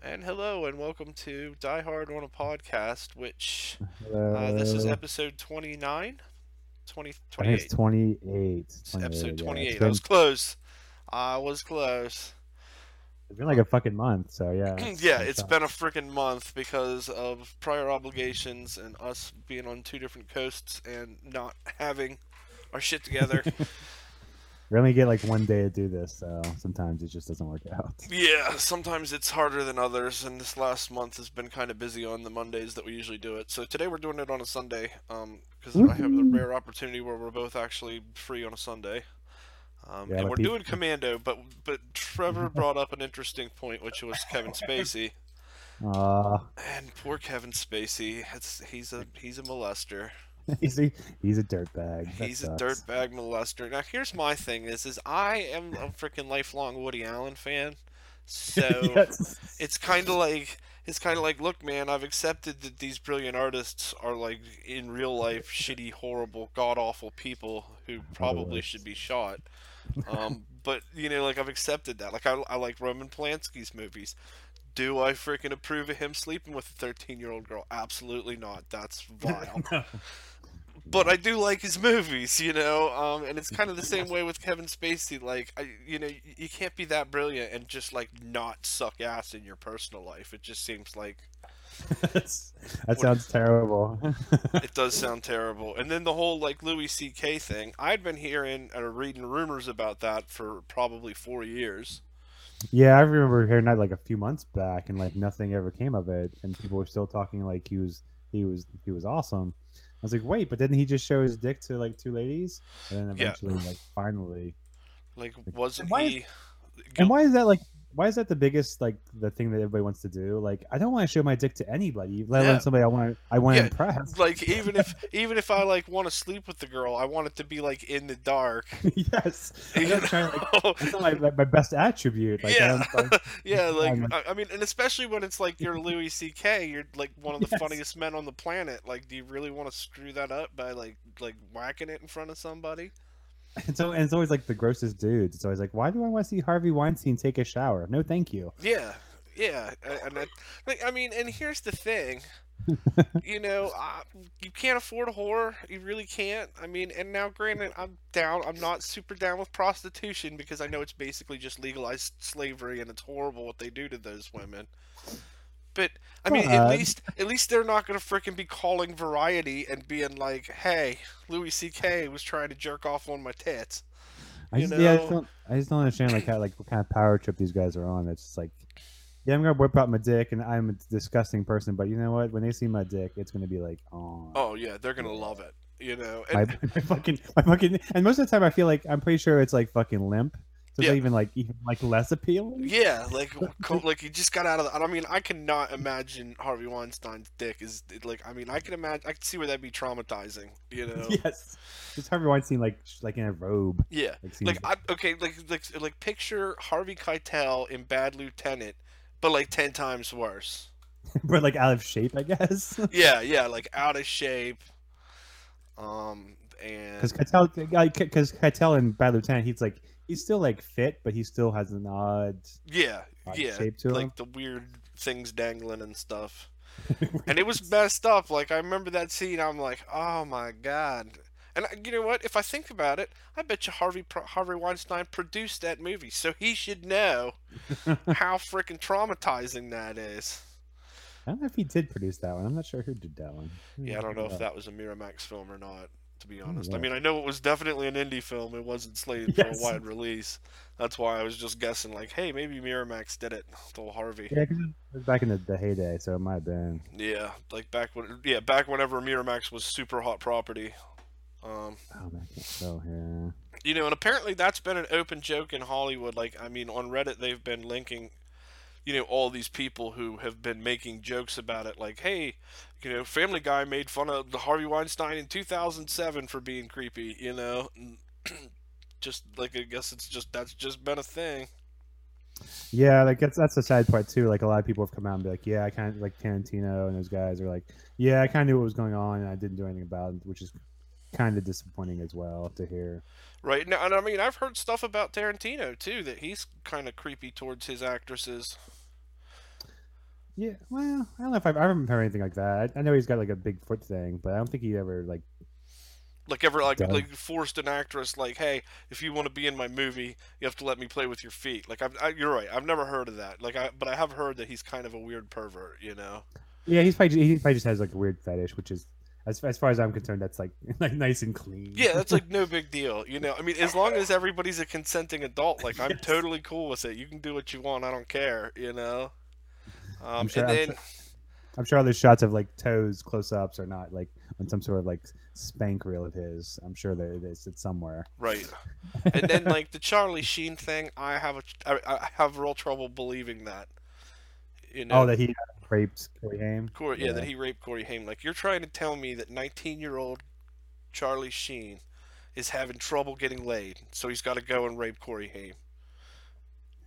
And hello, and welcome to Die Hard on a Podcast, which uh, this is episode 29? 20, I think 28. it's 28. It's episode yeah. It's 28. I was close. I was close. it's been like a fucking month, so yeah. yeah, it's been a freaking month because of prior obligations and us being on two different coasts and not having our shit together. We only get like one day to do this, so sometimes it just doesn't work out. yeah, sometimes it's harder than others, and this last month has been kind of busy on the Mondays that we usually do it. So today we're doing it on a Sunday, um, because I have the rare opportunity where we're both actually free on a Sunday. Um, Yeah, and we're peop- doing Commando, but but Trevor brought up an interesting point, which was Kevin Spacey, Uh, and poor Kevin Spacey. It's, he's a he's a molester. he's a he's a dirtbag. He's a dirtbag molester. Now here's my thing: is is I am a freaking lifelong Woody Allen fan, so yes. it's kind of like it's kind of like look man i've accepted that these brilliant artists are like in real life shitty horrible god awful people who probably should be shot. Um, but you know like i've accepted that. Like I, I like roman polanski's movies. Do i freaking approve of him sleeping with a 13 year old girl? Absolutely not. That's vile but I do like his movies, you know. Um, and it's kind of the same way with Kevin Spacey. Like, I, you know, you can't be that brilliant and just like not suck ass in your personal life. It just seems like that sounds terrible. it does sound terrible. And then the whole like Louis C.K. thing. I'd been hearing or reading rumors about that for probably four years. yeah, I remember hearing that like a few months back, and like nothing ever came of it, and people were still talking like he was he was he was awesome. I was like, wait, but didn't he just show his dick to like two ladies, and then Yeah. eventually, like, finally. Like, wasn't why he? And why is that like? Why is that the biggest like the thing that everybody wants to do? Like, I don't want to show my dick to anybody, let alone Yeah. somebody I want I want to Yeah, impress. Like even if even if I like want to sleep with the girl, I want it to be like in the dark. yes, like, know? that's not my, my, my best attribute. Like, yeah, like, yeah. Like I'm- I, I mean, and especially when it's like you're Louis C.K., you're like one of the Yes. funniest men on the planet. Like, do you really want to screw that up by like like whacking it in front of somebody? And so and it's always like the grossest dudes. It's always like, why do I want to see Harvey Weinstein take a shower? No, thank you. Yeah, yeah. And I, like, I mean, and here's the thing. you know, uh, you can't afford a whore. You really can't. I mean, and now, granted, I'm down. I'm not super down with prostitution because I know it's basically just legalized slavery, and it's horrible what they do to those women. But I mean, at least at least they're not gonna frickin' be calling Variety and being like, "Hey, Louis C.K. was trying to jerk off on my tits." I just, yeah, I just don't, I just don't understand like how like what kind of power trip these guys are on. It's just like, yeah, I'm gonna whip out my dick, and I'm a disgusting person, but you know what? When they see my dick, it's gonna be like, oh, Oh yeah, they're gonna love it. You know, my, my fucking, my fucking, and most of the time I feel like I'm pretty sure it's like fucking limp, Yeah. even like even like less appealing. Yeah, like co- like he just got out of the. I mean, I cannot imagine Harvey Weinstein's dick is like. I mean, I can imagine. I can see where that'd be traumatizing. You know. yes, just Harvey Weinstein like like in a robe. Yeah. Like, Like I okay, like like like picture Harvey Keitel in Bad Lieutenant, but like ten times worse. but like out of shape, I guess. Yeah, yeah, like out of shape. Um and Because Keitel, because Keitel in Bad Lieutenant, he's like he's still like fit, but he still has an odd, yeah, odd yeah, shape to him. like the weird things dangling and stuff. and it was messed up. Like I remember that scene. I'm like, oh my god. And you know what? If I think about it, I bet you Harvey Harvey Weinstein produced that movie, so he should know how freaking traumatizing that is. I don't know if he did produce that one. I'm not sure who did that one. Yeah, I don't know if that was a Miramax film or not. To be honest, I mean, I know it was definitely an indie film. It wasn't slated Yes. for a wide release. That's why I was just guessing, like, hey, maybe Miramax did it. Told Harvey. Yeah, 'cause it was back in the, the heyday, so it might have been. Yeah, like back when, yeah, back whenever Miramax was super hot property. Um, Oh man, so yeah. you know, and apparently that's been an open joke in Hollywood. Like, I mean, on Reddit they've been linking, you know, all these people who have been making jokes about it. Like, hey, you know, Family Guy made fun of the Harvey Weinstein in 2007 for being creepy. You know, just like I guess it's just that's just been a thing. Yeah, like that's that's the sad part too. Like a lot of people have come out and be like, "Yeah, I kind of like Tarantino and those guys are like, yeah, I kind of knew what was going on and I didn't do anything about it," which is kind of disappointing as well to hear. Right now, and I mean, I've heard stuff about Tarantino too that he's kind of creepy towards his actresses. Yeah, well, I don't know if I've, I heard anything like that. I, I know he's got like a big foot thing, but I don't think he ever like. Like ever like Done. like forced an actress like, hey, if you want to be in my movie, you have to let me play with your feet. Like I've, I, you're right. I've never heard of that. Like I, but I have heard that he's kind of a weird pervert. You know. Yeah, he's probably he probably just has like a weird fetish, which is as as far as I'm concerned, that's like like nice and clean. Yeah, that's like no big deal. You know, I mean, as long as everybody's a consenting adult, like I'm Yes. totally cool with it. You can do what you want. I don't care. You know. Um, I'm sure- and I'm sure- I'm sure all those shots of like toes close ups are not like on some sort of like spank reel of his. I'm sure there it is. It's somewhere. right, and then like the Charlie Sheen thing, I have a, I, I have real trouble believing that. You know. Oh, that he raped Corey Haim. Corey, yeah. that he raped Corey Haim. Like you're trying to tell me that 19 year old Charlie Sheen is having trouble getting laid, so he's got to go and rape Corey Haim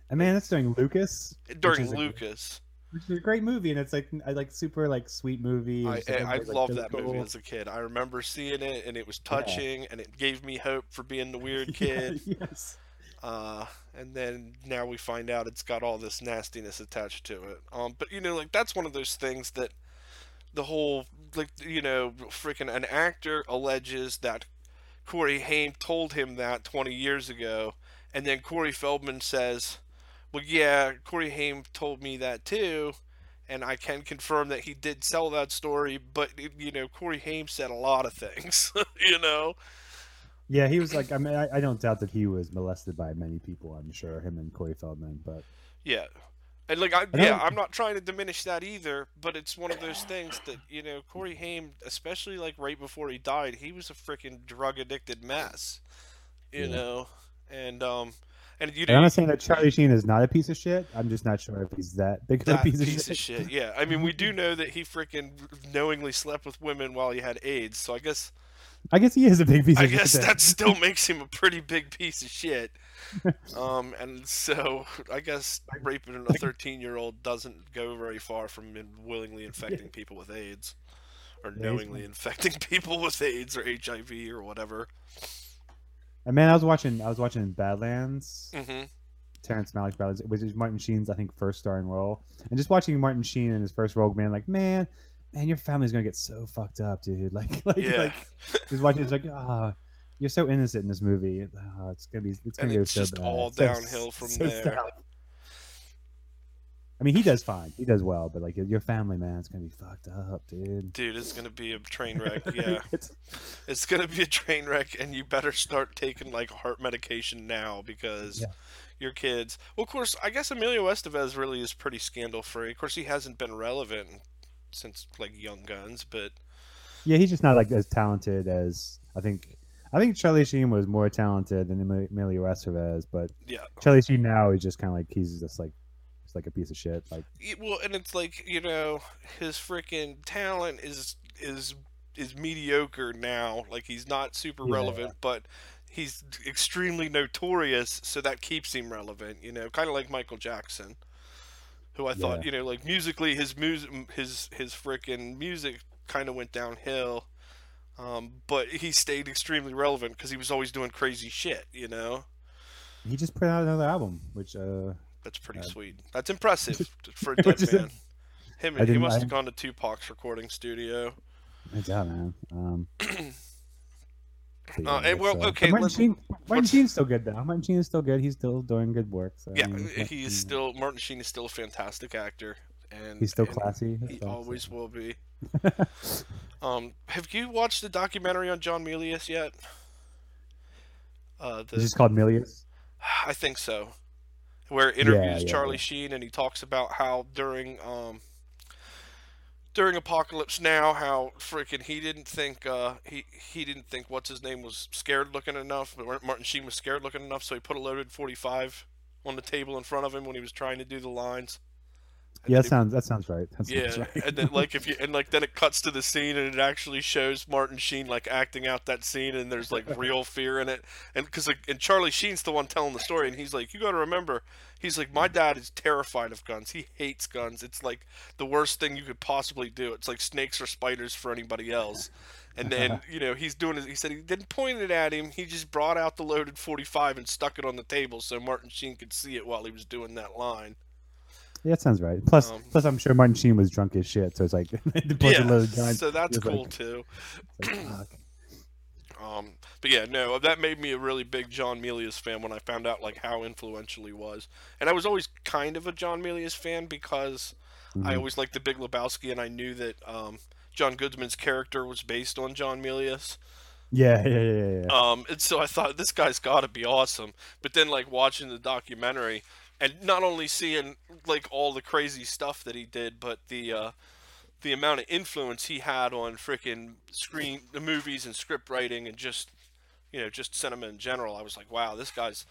And man, that's during Lucas, during is a- Lucas. Which is a great movie, and it's like I like super like sweet movie. I, I, I like, loved that movie as a kid. I remember seeing it, and it was touching, and it gave me hope for being the weird kid. Yeah, yes. uh, and then now we find out it's got all this nastiness attached to it. Um, but you know, like that's one of those things that the whole like you know, freaking an actor alleges that Corey Haim told him that 20 years ago, and then Corey Feldman says, "Well, yeah, Corey Haim told me that too." And I can confirm that he did sell that story, but you know, Corey Haim said a lot of things, you know. Yeah, he was like. I mean, I, I don't doubt that he was molested by many people. I'm sure him and Corey Feldman, but Yeah. And like I, I yeah, I'm not trying to diminish that either, but it's one of those things that, you know, Corey Haim, especially like right before he died, he was a freaking drug addicted mess. You Yeah. know? And um and you I'm not saying that Charlie Sheen is not a piece of shit. I'm just not sure if he's that big of a piece, piece, of shit. of shit. Yeah. I mean we do know that he freaking knowingly slept with women while he had AIDS, so I guess I guess he is a big piece I of shit. I guess then. that still makes him a pretty big piece of shit. Um, and so I guess raping a 13 year old doesn't go very far from willingly infecting people with AIDS or knowingly infecting people with AIDS or HIV or whatever. And man, I was watching. I was watching Badlands. hmm Terrence Malick Badlands, which is Martin Sheen's, I think, first starring role. And just watching Martin Sheen in his first role, man, like, man, man, your family's gonna get so fucked up, dude. Like, like, Yeah. like, just watching, it's like, ah, you're so innocent in this movie. Ah, it's gonna be, it's gonna go it's so just bad. all downhill from so there. sad. I mean, he does fine. He does well, but like your family, man, it's gonna be fucked up, dude. Dude, it's gonna be a train wreck. Yeah, It's- it's gonna be a train wreck, and you better start taking like heart medication now because Yeah. your kids. Well, of course, I guess Emilio Estevez really is pretty scandal free. Of course, he hasn't been relevant since like Young Guns, but yeah, he's just not like as talented as I think. I think Charlie Sheen was more talented than Emil- Emilio Estevez, but yeah. Charlie Sheen now is just kind of like he's just like like a piece of shit. Like Y- Well, and it's like you know his freaking talent is is is mediocre now. Like he's not super Yeah. relevant, but he's extremely notorious, so that keeps him relevant. You know, kind of like Michael Jackson, who I thought Yeah. you know like musically his music his his freaking music kind of went downhill. Um, but he stayed extremely relevant because he was always doing crazy shit, you know. he just put out another album, which uh, That's pretty Uh, sweet. That's impressive for a dead is- man. Him, I he must have gone to Tupac's recording studio. I doubt it. Um, but Uh, and well, it's, okay, but Martin, Sheen, Martin Sheen's still good though. Martin Sheen is still good. He's still doing good work. So, I Yeah, mean, he you is still Martin Sheen is still a fantastic actor, and He's still classy. He so- always will be. Um, have you watched the documentary on John Milius yet? Uh, the just called Milius. I think so. Where it interviews yeah, Charlie yeah. Sheen and he talks about how during um during Apocalypse Now how freaking he didn't think uh he he didn't think what's his name was scared looking enough, but Martin Sheen was scared looking enough, so he put a loaded 45 on the table in front of him when he was trying to do the lines. Yeah, that sounds that sounds right. That sounds yeah, right. and then like if you and like then it cuts to the scene and it actually shows Martin Sheen like acting out that scene and there's like real fear in it. And because like and Charlie Sheen's the one telling the story and he's like you got to remember he's like my dad is terrified of guns. He hates guns. It's like the worst thing you could possibly do. It's like snakes or spiders for anybody else. And then you know he's doing it he said he didn't point it at him. He just brought out the loaded 45 and stuck it on the table so Martin Sheen could see it while he was doing that line Yeah, that sounds right. Plus, Um, plus, I'm sure Martin Sheen was drunk as shit, so it's like the bunch of yeah, so that's It's like- cool too. like. Um, but yeah, no, that made me a really big John Milius fan when I found out like how influential he was. And I was always kind of a John Milius fan because I Mhm. always liked The Big Lebowski, and I knew that um, John Goodman's character was based on John Milius. Yeah, yeah, yeah, yeah. yeah. Um, and so I thought this guy's got to be awesome. But then like watching the documentary and not only seeing like all the crazy stuff that he did, but the uh, the amount of influence he had on freaking screen, the movies and script writing, and just you know just cinema in general. I was like, wow, this guy's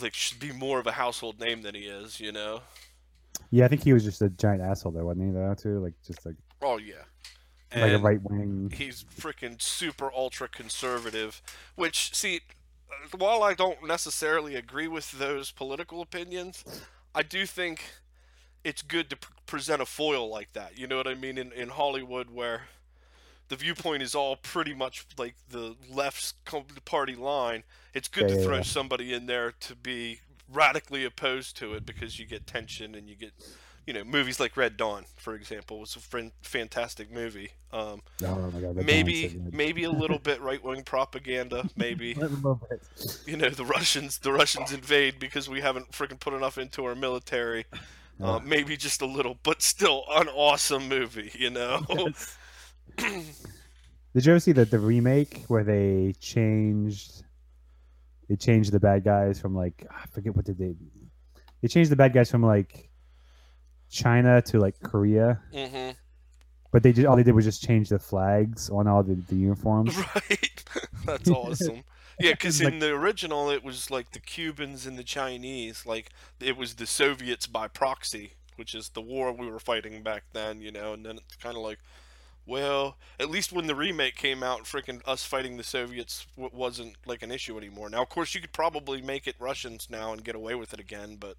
like should be more of a household name than he is. You know? yeah, I think he was just a giant asshole though, wasn't he? Though, too, like just like Oh yeah. like a right wing. he's freaking super ultra conservative which see Uh, while i don't necessarily agree with those political opinions i do think it's good to pr- present a foil like that you know what i mean in, in hollywood where the viewpoint is all pretty much like the left's party line it's good Yeah, to yeah, throw yeah. somebody in there to be radically opposed to it because you get tension and you get you know movies like red dawn for example was a fan- fantastic movie um, Oh god, maybe so maybe a little bit right wing propaganda. Maybe A little bit. you know the Russians the Russians invade because we haven't freaking put enough into our military. Uh, maybe just a little, but still an awesome movie. You know. Did you ever see the the remake where they changed? They changed the bad guys from like I forget what did they. They changed the bad guys from like China to like Korea, hmm but they did all they did was just change the flags on all the, the uniforms. Right. That's awesome. Yeah, because Like- in the original it was like the Cubans and the Chinese. Like it was the Soviets by proxy, which is the war we were fighting back then. You know, and then it's kind of like. Well, at least when the remake came out, freaking us fighting the Soviets w- wasn't like an issue anymore. Now, of course, you could probably make it Russians now and get away with it again, but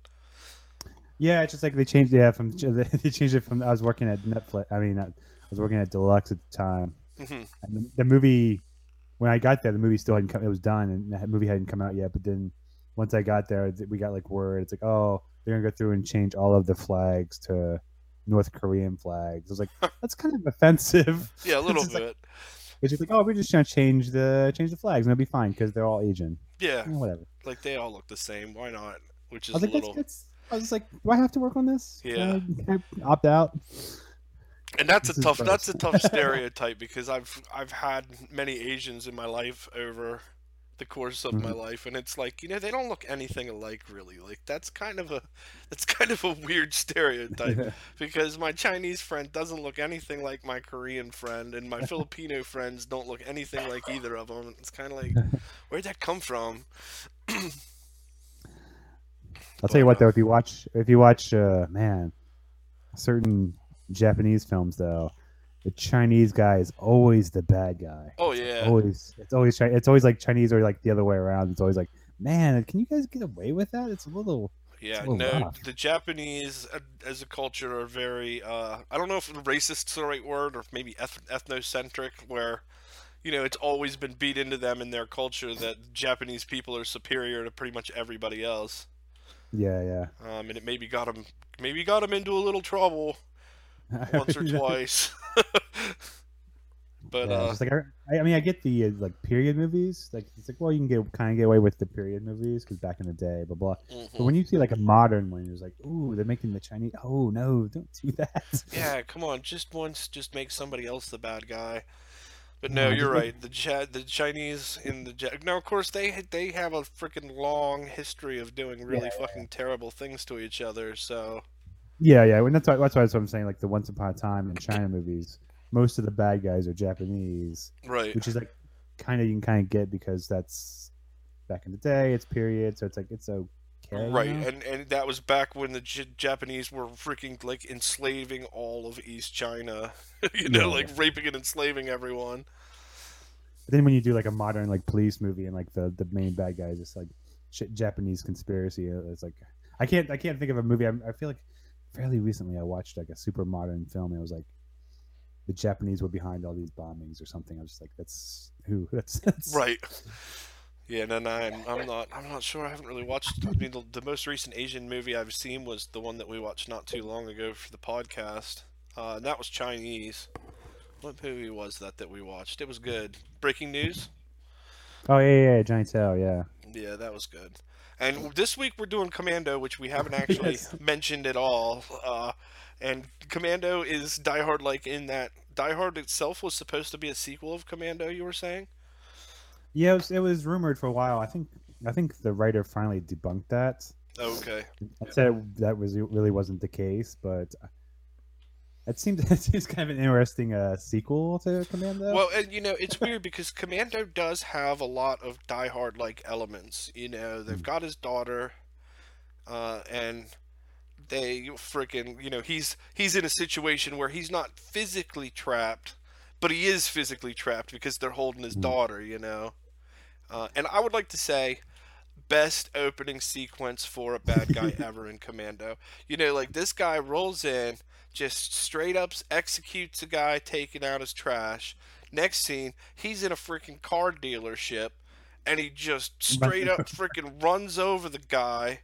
Yeah, it's just like they changed. Yeah, from they changed it from. I was working at Netflix. I mean, I was working at Deluxe at the time. Mhm. And the, the movie, when I got there, the movie still hadn't come. It was done, and the movie hadn't come out yet. But then, once I got there, we got like word. It's like, oh, they're gonna go through and change all of the flags to North Korean flags. I was like, that's kind of offensive. yeah, a little It's just like- bit. It's just like, oh, we're just gonna change the change the flags, and it'll be fine because they're all Asian. Yeah, Eh, whatever. like they all look the same. Why not? Which I is was a like, little. that's, that's, I was like, do I have to work on this? Yeah. I- can I opt out. And that's This a tough gross. that's a tough stereotype because I've I've had many Asians in my life over the course of my Mm-hmm. life and it's like, you know, they don't look anything alike really. Like that's kind of a that's kind of a weird stereotype because my Chinese friend doesn't look anything like my Korean friend and my Filipino friends don't look anything like either of them. It's kind of like where'd that come from? I'll tell you what though, if you watch if you watch uh man, certain Japanese films though, the Chinese guy is always the bad guy. Oh yeah. Always it's always it's always like Chinese or like the other way around. It's always like, man, can you guys get away with that? It's a little Yeah, a little no, rough. the Japanese uh, as a culture are very, uh, I don't know if racist is the right word or maybe eth- ethnocentric, where, you know, it's always been beat into them in their culture that Japanese people are superior to pretty much everybody else. Yeah, yeah. Um, and it maybe got him, maybe got him into a little trouble once or twice. but, Yeah, uh, like I, I mean, I get the uh, like period movies. Like it's like, well, you can get kind of get away with the period movies because back in the day, blah blah. But mhm. when you see like a modern one, it's like, ooh, they're making the Chinese. Oh no, don't do that. yeah, come on, just once, just make somebody else the bad guy. But No, you're right. The ja- the Chinese in the now, of course, they they have a freaking long history of doing really Yeah, fucking terrible things to each other. So Yeah, yeah. And that's why, that's why that's what I'm saying. Like the Once Upon a Time in China movies, most of the bad guys are Japanese, right, which is like kind of you can kind of get because that's back in the day. It's period, so it's like it's okay. Right, know? and and that was back when the J- Japanese were freaking like enslaving all of East China. you know, Yeah. like raping and enslaving everyone. But then when you do like a modern like police movie and like the the main bad guy is just like shit Japanese conspiracy, uh, it's like I can't I can't think of a movie. I, I feel like fairly recently I watched like a super modern film and it was like the Japanese were behind all these bombings or something. I was just like, that's who? That's, that's Right. Yeah, no, no, I'm, I'm not. I'm not sure. I haven't really watched. I mean, the, the most recent Asian movie I've seen was the one that we watched not too long ago for the podcast, uh, and that was Chinese. What movie was that that we watched? It was good. Breaking News. Oh yeah, yeah, yeah Johnnie To, yeah. Yeah, that was good. And this week we're doing Commando, which we haven't actually Yes. mentioned at all. Uh, and Commando is Die Hard like in that Die Hard itself was supposed to be a sequel of Commando. You were saying? Yeah, it was, it was rumored for a while. I think I think the writer finally debunked that. Okay. I said that was really wasn't the case, but it seemed it seems kind of an interesting uh, sequel to Commando. Well, and you know, it's weird because Commando does have a lot of Die Hard like elements. You know, they've Mm. got his daughter, uh, and they freaking, you know, he's he's in a situation where he's not physically trapped, but he is physically trapped because they're holding his Mm. daughter. You know, uh, and I would like to say. Best opening sequence for a bad guy ever in Commando. You know, like this guy rolls in, just straight up executes a guy taking out his trash. Next scene, he's in a freaking car dealership, and he just straight up freaking runs over the guy.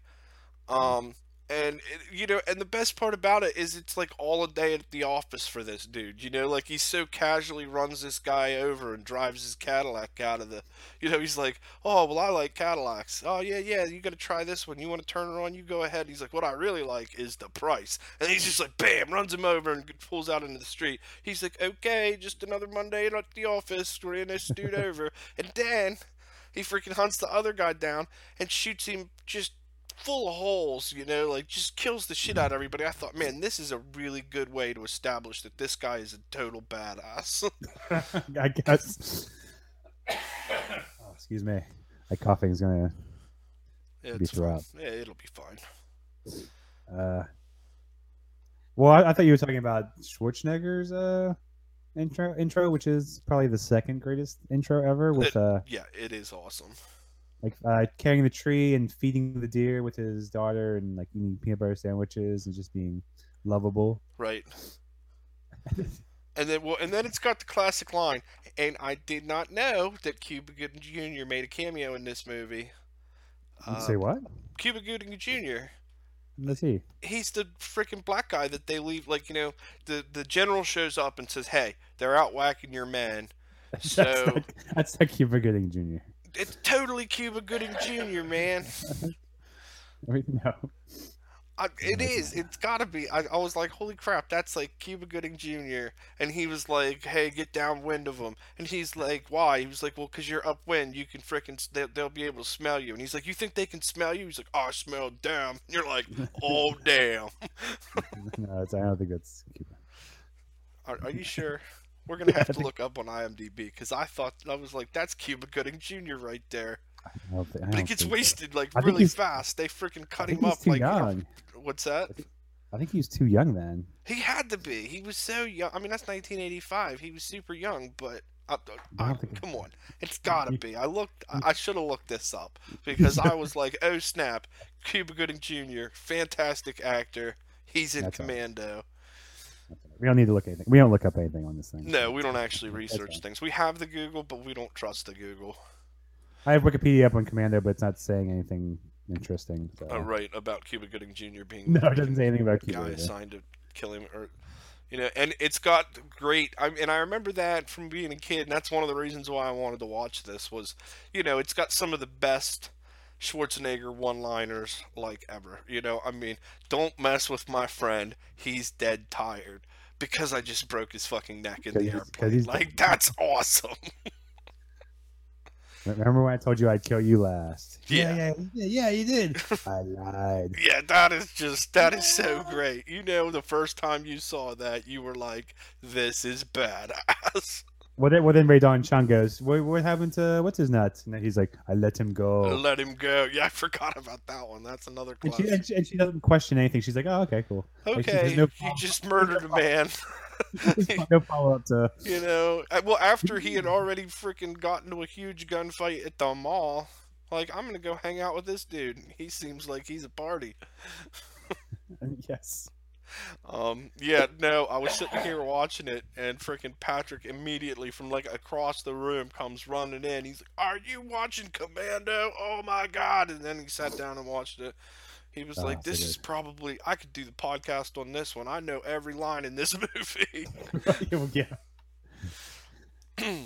Um, and you know, and the best part about it is it's like all a day at the office for this dude. You know, like he so casually runs this guy over and drives his Cadillac out of the. You know, he's like, "Oh, well, I like Cadillacs. Oh yeah, yeah, you got to try this one. You want to turn it on? You go ahead." He's like, "What I really like is the price." And he's just like, bam, runs him over and pulls out into the street. He's like, "Okay, just another Monday at the office. Ran this dude over." And then he freaking hunts the other guy down and shoots him just full of holes, you know, like just kills the shit out of everybody. I thought, man, this is a really good way to establish that this guy is a total badass. I guess. oh, excuse me. My coughing is gonna. Be throughout. yeah, it'll be fine. Uh, well, I, I thought you were talking about Schwarzenegger's uh, intro, intro, which is probably the second greatest intro ever, with uh, Yeah, it is awesome. Like uh, carrying the tree and feeding the deer with his daughter, and like eating peanut butter sandwiches and just being lovable. Right. And then, well, and then it's got the classic line, and I did not know that Cuba Gooding Jr. made a cameo in this movie. You say what? Cuba Gooding Jr. Let's see. he's the freaking black guy that they leave like you know the the general shows up and says hey they're out whacking your men that's So- not, that's not Cuba Gooding Jr. it's totally cuba gooding jr man. No. I, it is. it's gotta be. I, I was like holy crap that's like cuba gooding jr and he was like hey get downwind of him and he's like why? He was like well because you're upwind. You can freaking they'll, they'll be able to smell you. And he's like you think they can smell you? He's like oh i smell damn. And you're like oh damn. No, it's, I don't think that's Cuba. Are, are you sure? We're gonna have to think- look up on IMDb because I thought I was like, "That's Cuba Gooding Jr. right there." I don't thi- I But he gets think so. wasted like really fast. They freaking cut think him he's up too like young. what's that? I think he was too young then. He had to be. He was so young. I mean, that's 1985. He was super young, but uh, uh, I, I I, come on, it's gotta be. I looked. I, should have looked this up because I was like, "Oh snap!" Cuba Gooding Jr. Fantastic actor. He's in That's. Commando. We don't need to look anything. We don't look up anything on this thing. No, we don't actually research things. We have the Google, but we don't trust the Google. I have Wikipedia up on Commando, but it's not saying anything interesting. So. Oh, right, about Cuba Gooding Jr. being No, it doesn't say anything about guy Cuba. either. assigned to kill him, or you know, and it's got great. I and I remember that from being a kid, and that's one of the reasons why I wanted to watch this was, you know, it's got some of the best Schwarzenegger one-liners like ever. You know, I mean, don't mess with my friend. He's dead tired because I just broke his fucking neck in the he's- 'cause airplane. he's Like dead. that's awesome. Remember when I told you I'd kill you last? Yeah. yeah, yeah, yeah, you did. I lied. Yeah, that is just that is so great. You know, the first time you saw that, you were like, "This is badass." Well, then, well, then Rae Dawn Chong goes, what, what happened to, what's his nuts? And then he's like, I let him go. Let him go. Yeah, I forgot about that one. That's another And she, and, she, and she doesn't question anything. She's like, oh, okay, cool. Like, Okay, there's no you just murdered a man. no follow up to. you know, well, after he had already freaking gotten into a huge gunfight at the mall, like I'm gonna go hang out with this dude. He seems like he's a party. yes. Um, yeah, no, I was sitting here watching it, and freaking Patrick immediately from like across the room comes running in. He's like, "Are you watching Commando? Oh my god!" And then he sat down and watched it. He was Oh, like, "This is probably I could do the podcast on this one. I know every line in this movie." Yeah.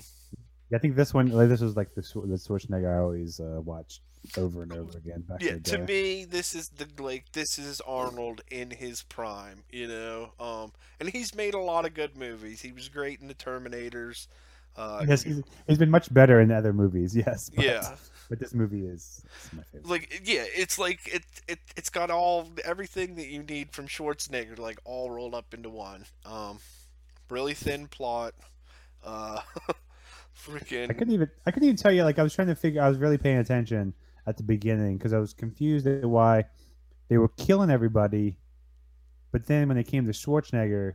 Yeah, I think this one, like, this was like the the Schwarzenegger I always uh, watched over and over again. Back yeah, to me, this is the like this is Arnold in his prime, you know. Um, and he's made a lot of good movies. He was great in the Terminators. Uh, yes, he's, he's been much better in other movies. Yes, but, yeah. but this movie is, is my favorite. like yeah it's like it, it it's got all everything that you need from schwarzenegger like all rolled up into one um really thin plot uh I couldn't even I couldn't even tell you. Like I was trying to figure. I was really paying attention at the beginning because I was confused at why they were killing everybody, but then when they came to Schwarzenegger,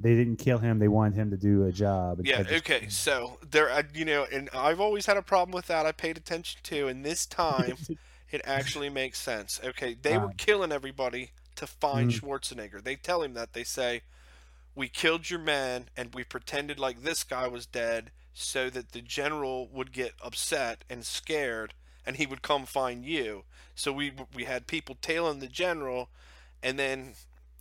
they didn't kill him. They wanted him to do a job. yeah just- okay so there I- you know and i've always had a problem with that i paid attention to and this time it actually makes sense okay they were killing everybody to find Mm. schwarzenegger they tell him that they say we killed your man and we pretended like this guy was dead so that the general would get upset and scared and he would come find you. So we we had people tailing the general and then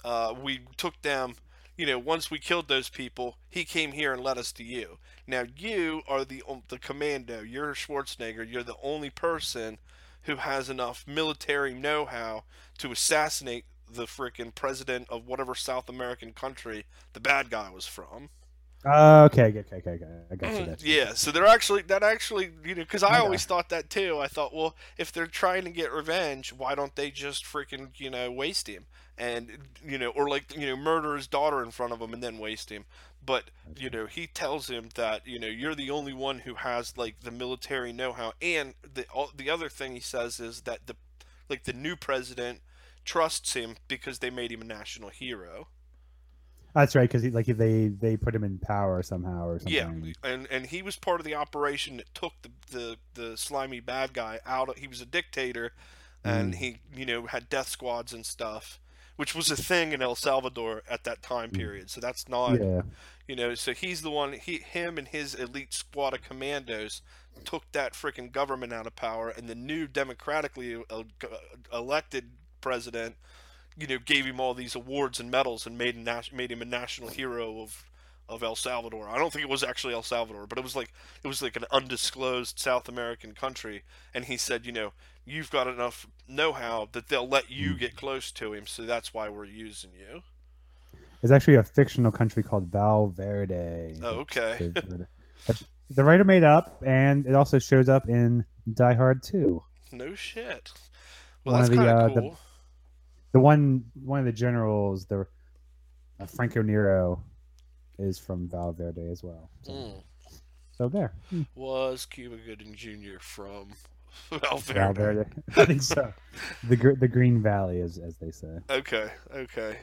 uh, we took them you know once we killed those people he came here and led us to you. Now you are the the commando. You're schwarzenegger. You're the only person who has enough military know-how to assassinate the frickin' president of whatever South American country the bad guy was from. Oh, okay, okay, okay, okay, okay. I got you. Mm, That's yeah, so they're actually that actually you know because I Yeah. always thought that too. I thought, well, if they're trying to get revenge, why don't they just freaking you know waste him and you know or like you know murder his daughter in front of him and then waste him? But you know he tells him that you know you're the only one who has like the military know-how, and the all, the other thing he says is that the like the new president trusts him because they made him a national hero. That's right, because like they they put him in power somehow or something. Yeah, and and he was part of the operation that took the the, the slimy bad guy out. Of, he was a dictator, and Mm. he you know had death squads and stuff, which was a thing in El Salvador at that time mm. period. So that's not yeah. you know. So he's the one. He him and his elite squad of commandos took that freaking government out of power, and the new democratically uh, uh, elected president. You know, gave him all these awards and medals and made him, made him a national hero of of El Salvador. I don't think it was actually El Salvador, but it was like it was like an undisclosed South American country. And he said, you know, you've got enough know-how that they'll let you get close to him, so that's why we're using you. It's actually a fictional country called Valverde. Oh, okay. the writer made up, and it also shows up in Die Hard 2. No shit. Well, One that's of the, kind uh, of the- cool. The one one of the generals, the uh, Franco Nero, is from Valverde as well. So, Mm. so there, Hmm. Was Cuba Gooding Jr. from Valverde? Valverde. I think so. The the Green Valley, as as they say. Okay, okay.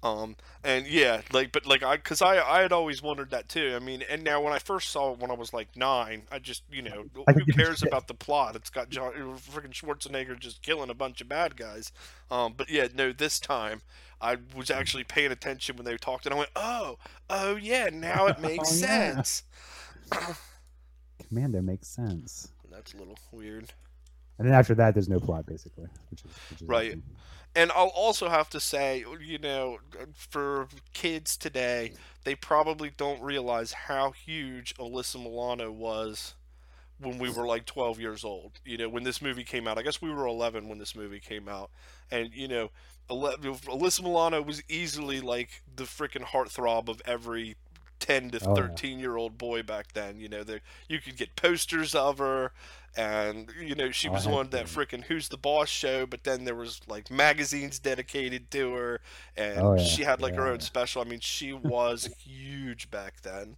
Um, and yeah, like, but like, I, cause I, I had always wondered that too. I mean, and now when I first saw it when I was like nine, I just, you know, who could give a cares about the plot? It's got John, freaking Schwarzenegger just killing a bunch of bad guys. Um, but yeah, no, this time I was actually paying attention when they talked, and I went, oh, oh yeah, now it makes Oh, yeah. sense. Commando makes sense. That's a little weird. And then after that, there's no plot basically, which is, which is Right. And I'll also have to say, you know, for kids today, they probably don't realize how huge Alyssa Milano was when we were like 12 years old. You know, when this movie came out. I guess we were 11 when this movie came out. And, you know, Alyssa Milano was easily like the freaking heartthrob of every 10 to Oh, yeah. 13 year old boy back then. You know, there you could get posters of her and you know she Oh, was on that freaking Who's the Boss show, but then there was like magazines dedicated to her, and Oh, yeah, she had like her yeah. own special. I mean, she was huge back then.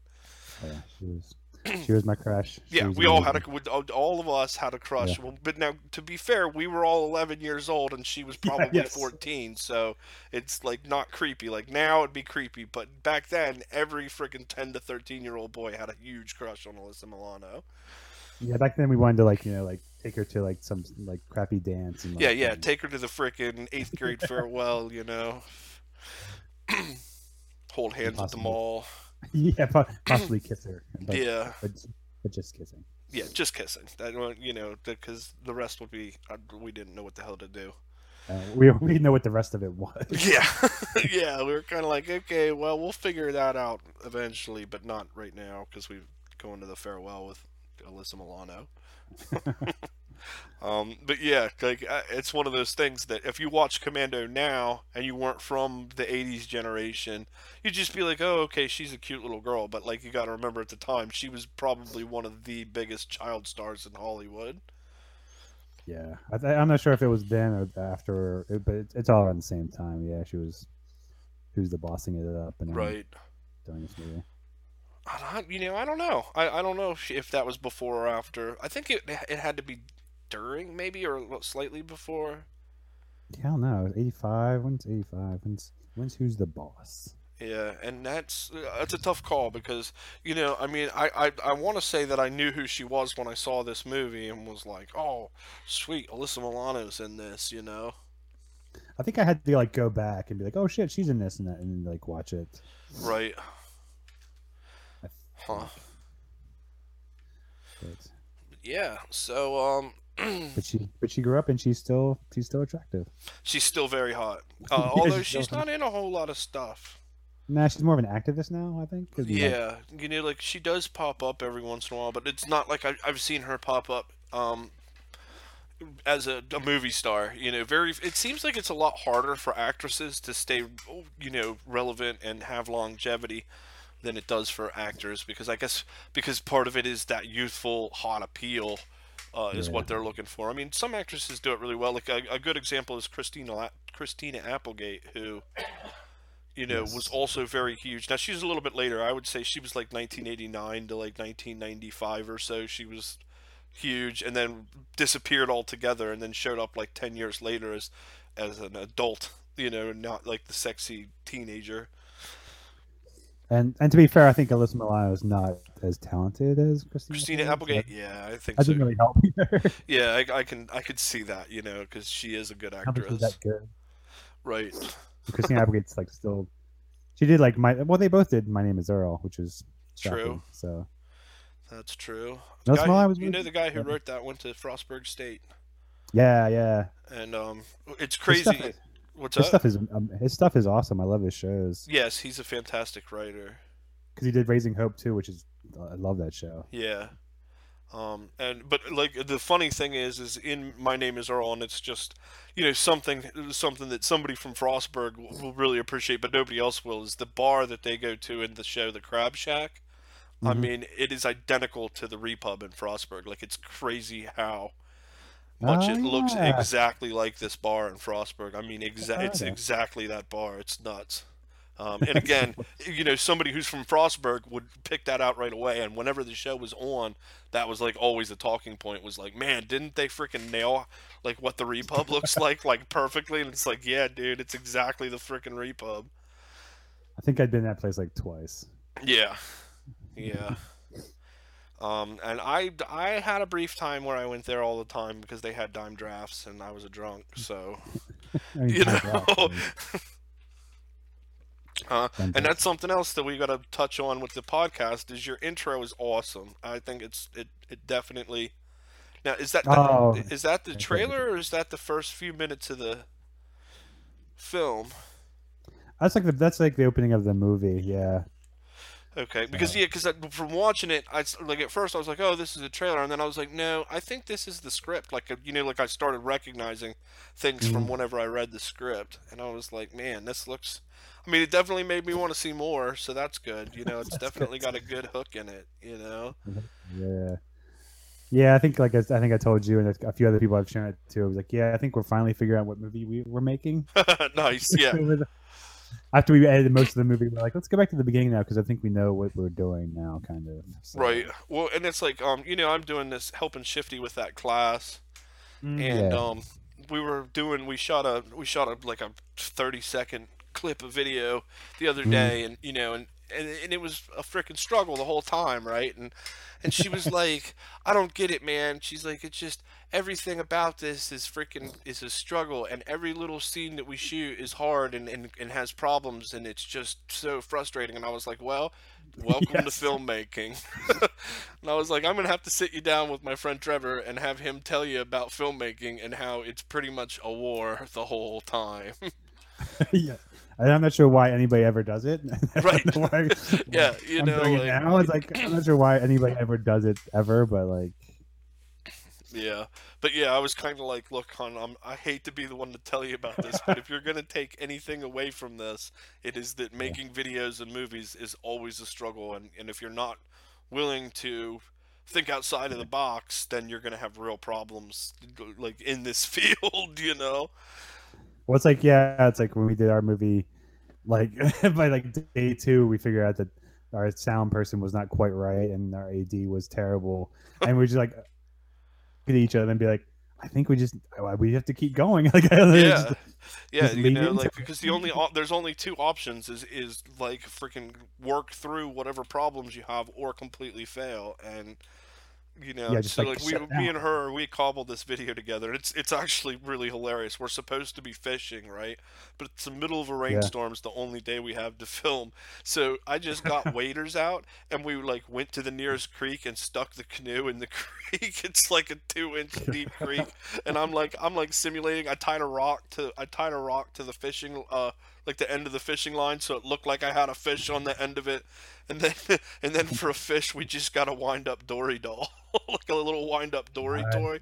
Yeah, she was she was my crush. She Yeah, we all had a all- of us had a crush. Yeah. Well, but now to be fair, we were all 11 years old, and she was Yeah, probably yes. 14. So it's like not creepy. Like now it'd be creepy, but back then every freaking 10 to 13 year old boy had a huge crush on Alyssa Milano. Yeah, back then we wanted to like you know like take her to like some like crappy dance and like, Yeah, yeah. Take her to the frickin' eighth grade farewell. You know, hold hands at the mall. yeah, po- possibly kiss her. But, Yeah, but, but just kissing. yeah. Just kissing. You know, because the rest would be uh, we didn't know what the hell to do. Uh, we we know what the rest of it was. Yeah, yeah. We were kind of like, okay, well, we'll figure that out eventually, but not right now because we go into the farewell with Alyssa Milano. um, but yeah, like it's one of those things that if you watch Commando now and you weren't from the '80s generation, you'd just be like, oh, okay, she's a cute little girl. But like, you got to remember at the time, she was probably one of the biggest child stars in Hollywood. Yeah, I, I'm not sure if it was then or after, but it's, it's all around the same time. Yeah, she was, she was the bossing it up and Right. during this movie. I don't, you know, I don't know. I, I don't know if, if that was before or after. I think it it had to be during, maybe, or slightly before. Yeah, I don't know. 85. When's 85? When's when's who's the boss? Yeah, and that's uh, that's a tough call because you know, I mean, I I, I want to say that I knew who she was when I saw this movie and was like, oh, sweet, Alyssa Milano's in this, you know. I think I had to like go back and be like, oh shit, she's in this and that, and like watch it. Right. Huh. But, Yeah. So um. but she but she grew up and she's still she's still attractive. She's still very hot, uh, although she's she's not in a whole lot of stuff. Nah, she's more of an activist now. I think. Yeah, you know, like she does pop up every once in a while, but it's not like I, I've seen her pop up um, as a, a movie star. You know, very. It seems like it's a lot harder for actresses to stay, you know, relevant and have longevity than it does for actors because I guess because part of it is that youthful hot appeal. Uh, is Yeah. what they're looking for. I mean, some actresses do it really well. Like a, a good example is Christina Christina Applegate, who you know, Yes. was also very huge. Now she's a little bit later. I would say she was like 1989 to like 1995 or so. She was huge, and then disappeared altogether, and then showed up like 10 years later as as an adult. You know, not like the sexy teenager. And and to be fair, I think Alyssa Milano is not as talented as Christina. Christina Applegate, so yeah, I think That so. didn't really help either. Yeah, I, I can I could see that, you know, because she is a good I don't think she's actress, that good. right? Christina Applegate's like still. She did like my well, they both did. My name is Earl, which is shocking, True. So That's true. No, Guy- was you know the guy who yeah. wrote that went to Frostburg State, yeah, yeah. and um, it's crazy. What's His up? stuff is um, his stuff is awesome. I love his shows Yes, he's a fantastic writer. because he did Raising Hope too, which is I love that show. Yeah. Um, and but like the funny thing is, is in my name is Earl, and it's just you know something something that somebody from Frostburg will, will really appreciate, but nobody else will. Is the bar that they go to in the show, the Crab Shack. I Mhm. mean, it is identical to the Repub in Frostburg. Like it's crazy how much Oh, it looks yeah. exactly like this bar in Frostburg. I mean, exa- Oh, it's exactly that bar. It's nuts. Um, and again, you know, somebody who's from Frostburg would pick that out right away. And whenever the show was on, that was like always the talking point. Was like, man, didn't they freaking nail like what the Repub looks like, like perfectly? And it's like, yeah, dude, it's exactly the freaking Repub. I think I'd been that place like twice. Yeah, yeah. Um, and I, I had a brief time where I went there all the time because they had dime drafts and I was a drunk. So, I mean, you know, uh, and that's something else that we got to touch on with the podcast is your intro is awesome. I think it's it it definitely. Now is that Oh, is that the trailer or is that the first few minutes of the film? that's like the that's like the opening of the movie. Yeah, Okay, because yeah, because from watching it, I like at first I was like, oh, this is a trailer, and then I was like, no, I think this is the script. Like uh, you know, like I started recognizing things from Mhm. whenever I read the script, and I was like, man, this looks. I mean, it definitely made me want to see more, so that's good. You know, it's definitely got a good hook in it. You know. yeah, yeah. I think like I, I think I told you and a, a few other people I've shown it to. I was like, yeah, I think we're finally figuring out what movie we, we're making. nice, yeah. After we edited most of the movie, we're like, let's go back to the beginning now because I think we know what we're doing now, kind of. So- Right. Well, and it's like, um, you know, I'm doing this helping Shifty with that class, Mm, and yeah. um, we were doing we shot a we shot a like a 30 second clip of video the other Mhm. day and you know and and, and it was a freaking struggle the whole time, right? And and she was like, I don't get it, man. She's like, it's just everything about this is freaking is a struggle, and every little scene that we shoot is hard and and, and has problems, and it's just so frustrating. And I was like, well, welcome yes. to filmmaking. and I was like, I'm gonna have to sit you down with my friend Trevor and have him tell you about filmmaking and how it's pretty much a war the whole time. yeah. I'm not sure why anybody ever does it. Right. why, yeah, you I'm know, like, it now. It's like I'm not sure why anybody ever does it ever, but like. Yeah, but yeah, I was kind of like, look, hon, I'm, I hate to be the one to tell you about this, but if you're gonna take anything away from this, it is that making videos and movies is always a struggle, and and if you're not willing to think outside of the box, then you're gonna have real problems, like in this field, you know. Well, it's like yeah, it's like when we did our movie, like by like day two, we figured out that our sound person was not quite right and our AD was terrible, and we're just like at each other and be like, I think we just we have to keep going. like yeah, just, yeah, just you know, like because the only there's only two options is is like freaking work through whatever problems you have or completely fail. And you know, yeah, so like, like we, me and her, we cobbled this video together. It's it's actually really hilarious. We're supposed to be fishing, right? But it's the middle of a rainstorm. It's the only day we have to film. So I just got waders out, and we like went to the nearest creek and stuck the canoe in the creek. It's like a two inch deep creek, and I'm like I'm like simulating. I tied a rock to I tied a rock to the fishing uh like the end of the fishing line, so it looked like I had a fish on the end of it. And then and then for a fish, we just got a wind up Dory doll, like a little wind up Dory right. toy.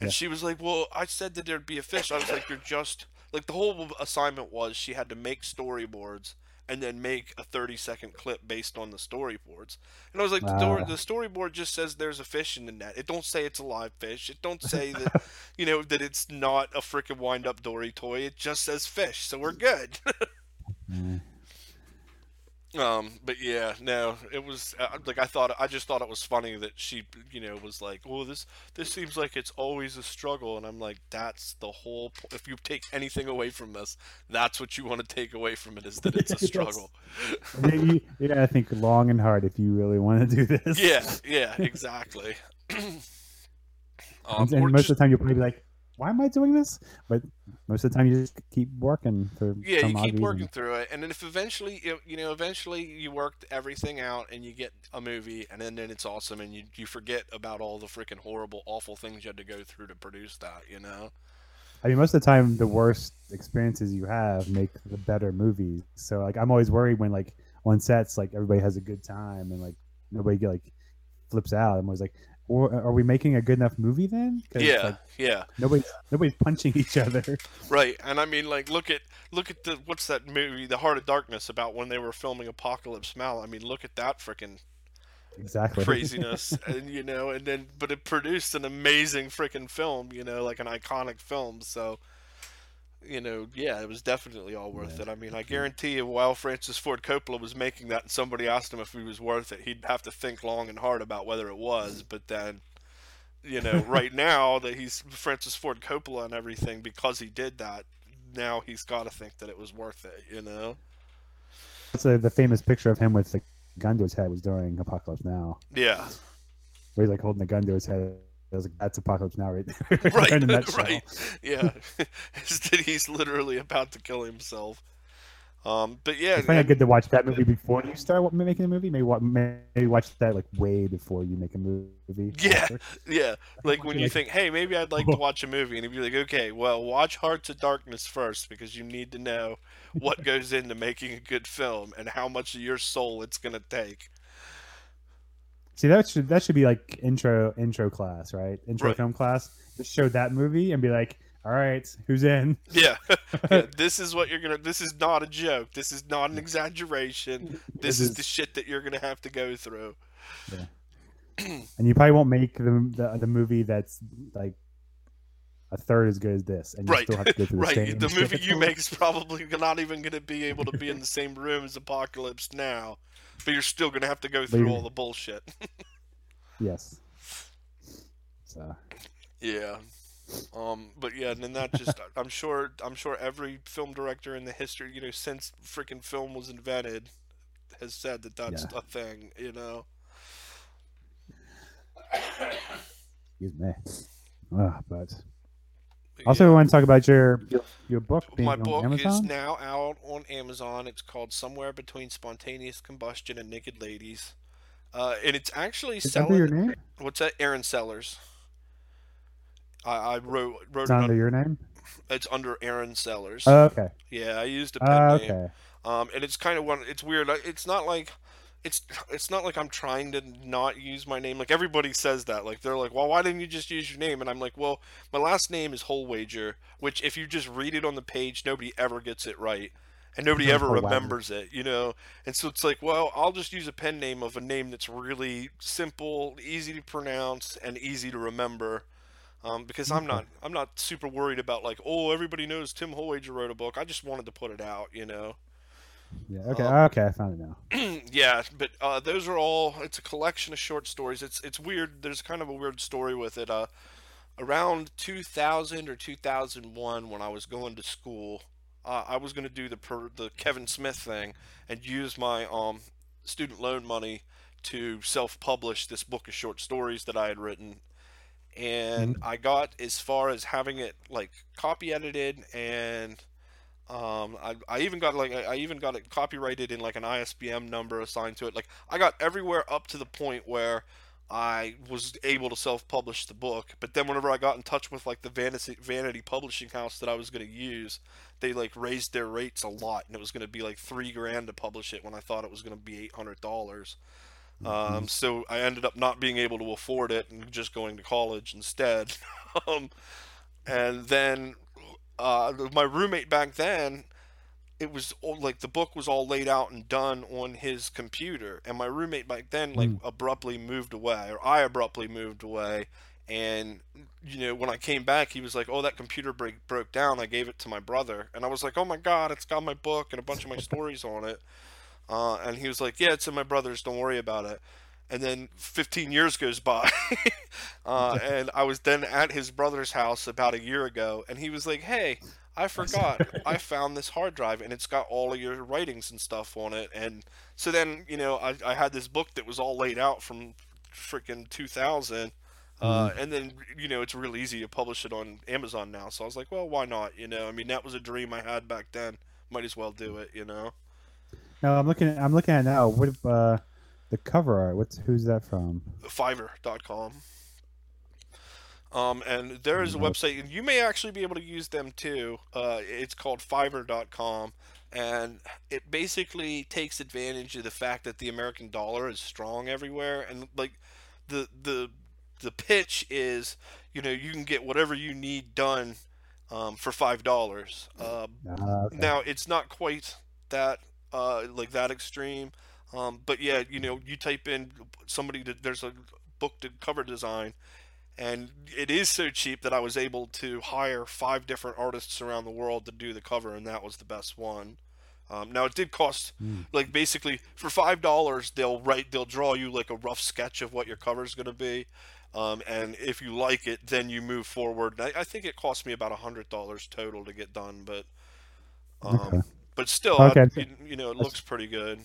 And yeah. she was like, "Well, I said that there'd be a fish." I was like, "You're just like the whole assignment was she had to make storyboards." And then make a 30 second clip based on the storyboards. And I was like, wow. the, the, storyboard just says there's a fish in the net. It don't say it's a live fish. It don't say that, you know, that it's not a freaking wind up Dory toy. It just says fish. So we're good. mm. Um, but yeah, no, it was uh, like I thought. I just thought it was funny that she, you know, was like, "Well, this this seems like it's always a struggle," and I'm like, "That's the whole. Po- if you take anything away from this, that's what you want to take away from it is that it's a struggle." you, you gotta think long and hard if you really want to do this. Yeah, yeah, exactly. um, and, and most just, of the time, you'll probably be like, why am I doing this? But most of the time, you just keep working for yeah, you keep working through it, and then if eventually, you know, eventually you worked everything out and you get a movie, and then, then it's awesome, and you you forget about all the freaking horrible, awful things you had to go through to produce that, you know. I mean, most of the time, the worst experiences you have make the better movies. So, like, I'm always worried when, like, on sets, like, everybody has a good time and, like, nobody, like, flips out. I'm always like, or are we making a good enough movie then? Yeah, like, yeah. Nobody's nobody's punching each other. Right, and I mean, like, look at look at the what's that movie, The Heart of Darkness, about when they were filming Apocalypse Now. I mean, look at that freaking exactly craziness, and you know, and then but it produced an amazing freaking film, you know, like an iconic film. So you know, yeah, it was definitely all worth yeah. it. I mean, I guarantee you, while Francis Ford Coppola was making that, and somebody asked him if he was worth it, he'd have to think long and hard about whether it was. Mm-hmm. But then, you know, right now that he's Francis Ford Coppola and everything, because he did that, now he's got to think that it was worth it. You know. So the famous picture of him with the gun to his head was during Apocalypse Now. Yeah. Where he's like holding the gun to his head like, that's Apocalypse Now, right there. right, right. Yeah. he's literally about to kill himself. Um, but yeah, it's probably good to watch that movie before you start making a movie. Maybe maybe watch that like way before you make a movie. Yeah, yeah. Like when you think, hey, maybe I'd like to watch a movie, and you'd be like, okay, well, watch Hearts of Darkness first because you need to know what goes into making a good film and how much of your soul it's gonna take. See that should that should be like intro intro class, right? Intro right. film class. Just show that movie and be like, all right, who's in? Yeah. yeah. This is what you're gonna. This is not a joke. This is not an exaggeration. This, is, is, the shit that you're gonna have to go through. Yeah. and you probably won't make the, the the movie that's like a third as good as this, and you right. still have to go through the right. same. The movie you make is probably not even going to be able to be in the same room as Apocalypse Now but you're still gonna have to go through all the bullshit. yes. So. Yeah. Um, but yeah, and then that just I'm sure I'm sure every film director in the history, you know, since freaking film was invented, has said that that's Yeah. a thing. You know. Excuse me. Ah, but But also, yeah. we want to talk about your your book being my on book Amazon. is now out on Amazon. It's called Somewhere Between Spontaneous Combustion and Naked Ladies. Uh, and it's actually Is selling. under your name? What's that? Aaron Sellers. I, I wrote wrote It's it. under Un, your name. it's under Aaron Sellers. Oh, okay. yeah, I used a pen name. okay. Um, and it's kind of one. It's weird. It's not like. It's it's not like I'm trying to not use my name. Like everybody says that. Like they're like, well, why didn't you just use your name? And I'm like, well, my last name is Holwager, which if you just read it on the page, nobody ever gets it right, and nobody ever remembers it. You know. And so it's like, well, I'll just use a pen name of a name that's really simple, easy to pronounce, and easy to remember. Um, because I'm not I'm not super worried about like oh everybody knows Tym Holwager wrote a book. I just wanted to put it out, you know. Yeah. Okay. Um, okay. I found it now. yeah, but uh, those are all. It's a collection of short stories. It's it's weird. There's kind of a weird story with it. Uh, around 2000 or 2001, when I was going to school, uh, I was going to do the per, the Kevin Smith thing and use my um student loan money to self-publish this book of short stories that I had written. And I got as far as having it like copy edited and um, I, I even got like I even got it copyrighted in like an ISBN number assigned to it. Like I got everywhere up to the point where I was able to self-publish the book. But then whenever I got in touch with like the Vanity Vanity Publishing House that I was going to use, they like raised their rates a lot, and it was going to be like three grand to publish it when I thought it was going to be eight hundred dollars. Um, so I ended up not being able to afford it and just going to college instead. um, and then uh, my roommate back then, it was all, like the book was all laid out and done on his computer, and my roommate back then like Mm. abruptly moved away, or I abruptly moved away. And you know, when I came back, he was like, "Oh, that computer break broke down." I gave it to my brother, and I was like, "Oh my god, it's got my book and a bunch of my stories on it." Uh, and he was like, "Yeah, it's in my brother's. Don't worry about it." And then 15 years goes by, uh, and I was then at his brother's house about a year ago, and he was like, "Hey, I forgot. I found this hard drive, and it's got all of your writings and stuff on it." And so then, you know, I, I had this book that was all laid out from freaking 2000. Uh, and then you know it's real easy to publish it on Amazon now, so I was like, well, why not? You know, I mean that was a dream I had back then. Might as well do it, you know. No, I'm looking. At, I'm looking at now. What if, uh, the cover art? What's who's that from? Fiverr.com. Um, and there is a website, and you may actually be able to use them too. Uh, it's called Fiverr.com, and it basically takes advantage of the fact that the American dollar is strong everywhere, and like the the the pitch is, you know, you can get whatever you need done um, for five dollars. Uh, Ah, okay. now it's not quite that uh, like that extreme, um, but yeah, you know, you type in somebody that there's a book to cover design, and it is so cheap that I was able to hire five different artists around the world to do the cover, and that was the best one. Um, now it did cost Mm. like basically for five dollars they'll write they'll draw you like a rough sketch of what your cover is going to be, um, and if you like it, then you move forward. I, I think it cost me about a hundred dollars total to get done, but um, Okay. but still, Okay. I, you, you know, it looks pretty good.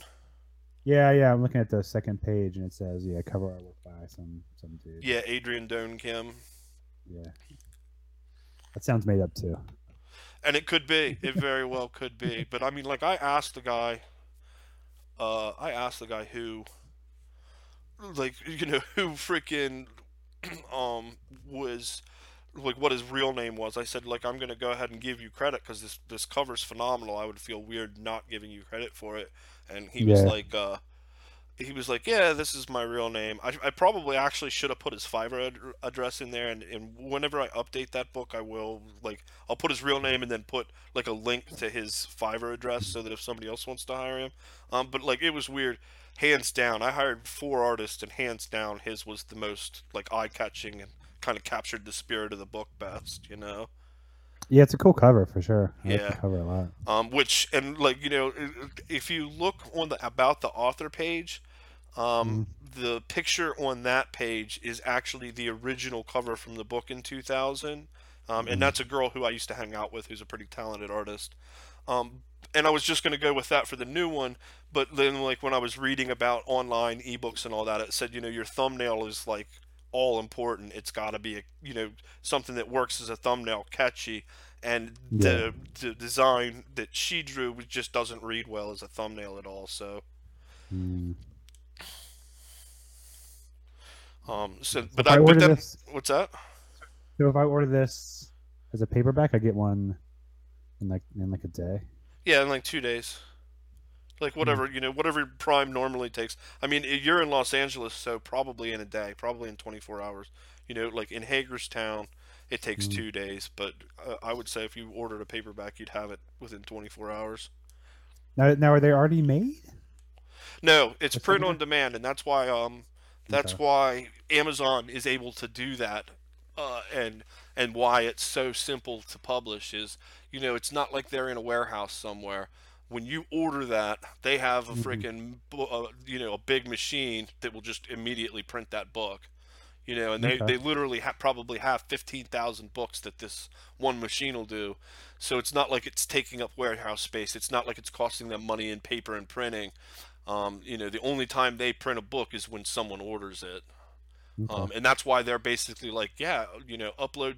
Yeah, yeah. I'm looking at the second page, and it says, "Yeah, cover artwork by some some dude." Yeah, Adrian Doan Kim, Yeah. That sounds made up too. and it could be, it very well could be. But I mean, like I asked the guy, uh, I asked the guy who, like, you know, who freaking, um, was. Like what his real name was, I said like I'm gonna go ahead and give you credit because this this cover's phenomenal. I would feel weird not giving you credit for it, and he was like, uh, he was like, "Yeah, this is my real name." I, I probably actually should have put his Fiverr ad- address in there, and, and whenever I update that book, I will like I'll put his real name and then put like a link to his Fiverr address so that if somebody else wants to hire him, um, but like it was weird. Hands down, I hired four artists, and hands down, his was the most like eye catching and kind of captured the spirit of the book best. You know. Yeah, it's a cool cover for sure. I like Yeah. the cover a lot. um, which and like you know if you look on the about the author page um, the picture on that page is actually the original cover from the book in 2000 um, and that's a girl who i used to hang out with who's a pretty talented artist um, and I was just going to go with that for the new one, but then like when I was reading about online ebooks and all that, it said you know your thumbnail is like all important. It's got to be a, you know something that works as a thumbnail, catchy, and the the design that she drew just doesn't read well as a thumbnail at all. So. Mm. Um. So, but if I I, order then, this, what's that? so if I order this as a paperback, I get one in like in like a day. Yeah, in like two days. Like whatever you know, whatever Prime normally takes. I mean, you're in Los Angeles, so probably in a day, probably in 24 hours. You know, like in Hagerstown, it takes Mm. two days, but uh, I would say if you ordered a paperback, you'd have it within 24 hours. Now, now are they already made? No, it's That's print on demand, and that's why um, that's Okay. why Amazon is able to do that, uh, and and why it's so simple to publish is you know it's not like they're in a warehouse somewhere. When you order that, they have a Mhm. freaking uh, you know a big machine that will just immediately print that book. You know, and they, Okay. they literally ha- probably have 15,000 books that this one machine will do. So it's not like it's taking up warehouse space. It's not like it's costing them money in paper and printing. Um, you know, the only time they print a book is when someone orders it. Okay. Um, and that's why they're basically like, yeah, you know, upload,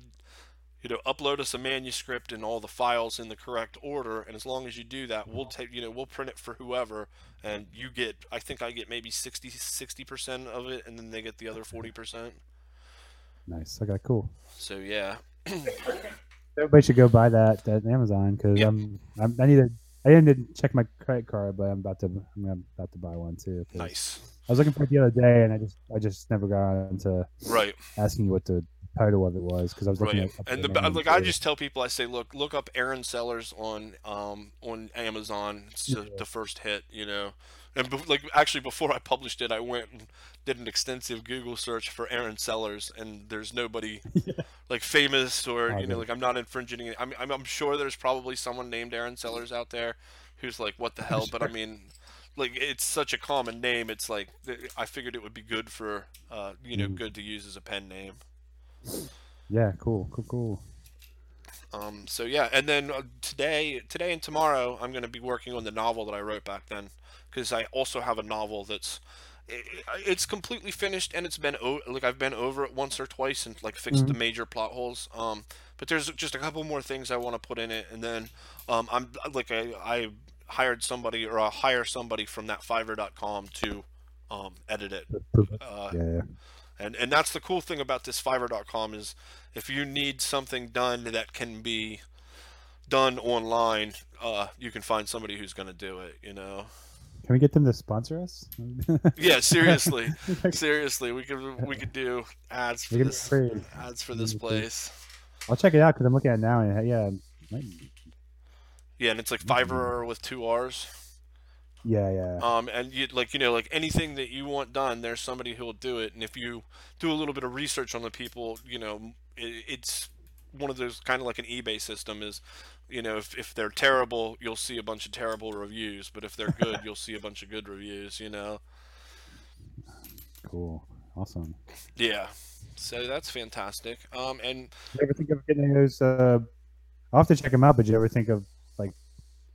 you know, upload us a manuscript and all the files in the correct order. And as long as you do that, we'll take, you know, we'll print it for whoever. And you get, I think I get maybe 60, 60% of it. And then they get the other 40%. nice. Okay, cool. So yeah. Everybody should go buy that at Amazon because Yep. I'm, I'm I need to. I didn't check my credit card, but I'm about to. I'm about to buy one too. Nice. I was looking for it the other day, and I just I just never got into Right. asking you what the title of it was because I was looking Right. at And the, like I just tell people, I say, look, look up Aaron Sellers on um on Amazon. It's the, Yeah. the first hit, you know. And be- like actually, before I published it, I went and did an extensive Google search for Aaron Sellers, and there's nobody like famous or Oh, you know, good. like I'm not infringing. I'm, I'm I'm sure there's probably someone named Aaron Sellers out there who's like, what the hell? But I mean. Like it's such a common name, it's like I figured it would be good for, uh, you know, Mm. good to use as a pen name. Yeah, cool, cool, cool. Um, so yeah, and then uh, today, today and tomorrow, I'm going to be working on the novel that I wrote back then, because I also have a novel that's, i- i- it's completely finished and it's been o- like I've been over it once or twice and like fixed the major plot holes. Um, but there's just a couple more things I want to put in it, and then um, I'm like I, I hired somebody or I'll hire somebody from that Fiverr.com to um, edit it. Uh, yeah. And and that's the cool thing about this Fiverr.com is if you need something done that can be done online, uh, you can find somebody who's going to do it. You know. Can we get them to sponsor us? Yeah, seriously, seriously, we could we could do ads for this ads for this Make it free. place. I'll check it out because I'm looking at it now, and yeah, Yeah, and it's like Mm-hmm. Fiverr with two R's. Yeah, yeah. Um, and you like you know like anything that you want done, there's somebody who will do it. And if you do a little bit of research on the people, you know, it, it's one of those kind of like an eBay system is, you know, if, if they're terrible, you'll see a bunch of terrible reviews, but if they're good, you'll see a bunch of good reviews. You know, Cool, awesome. yeah. So that's fantastic. Um, and You ever think of getting those? Uh, I'll have to check them out. But did you ever think of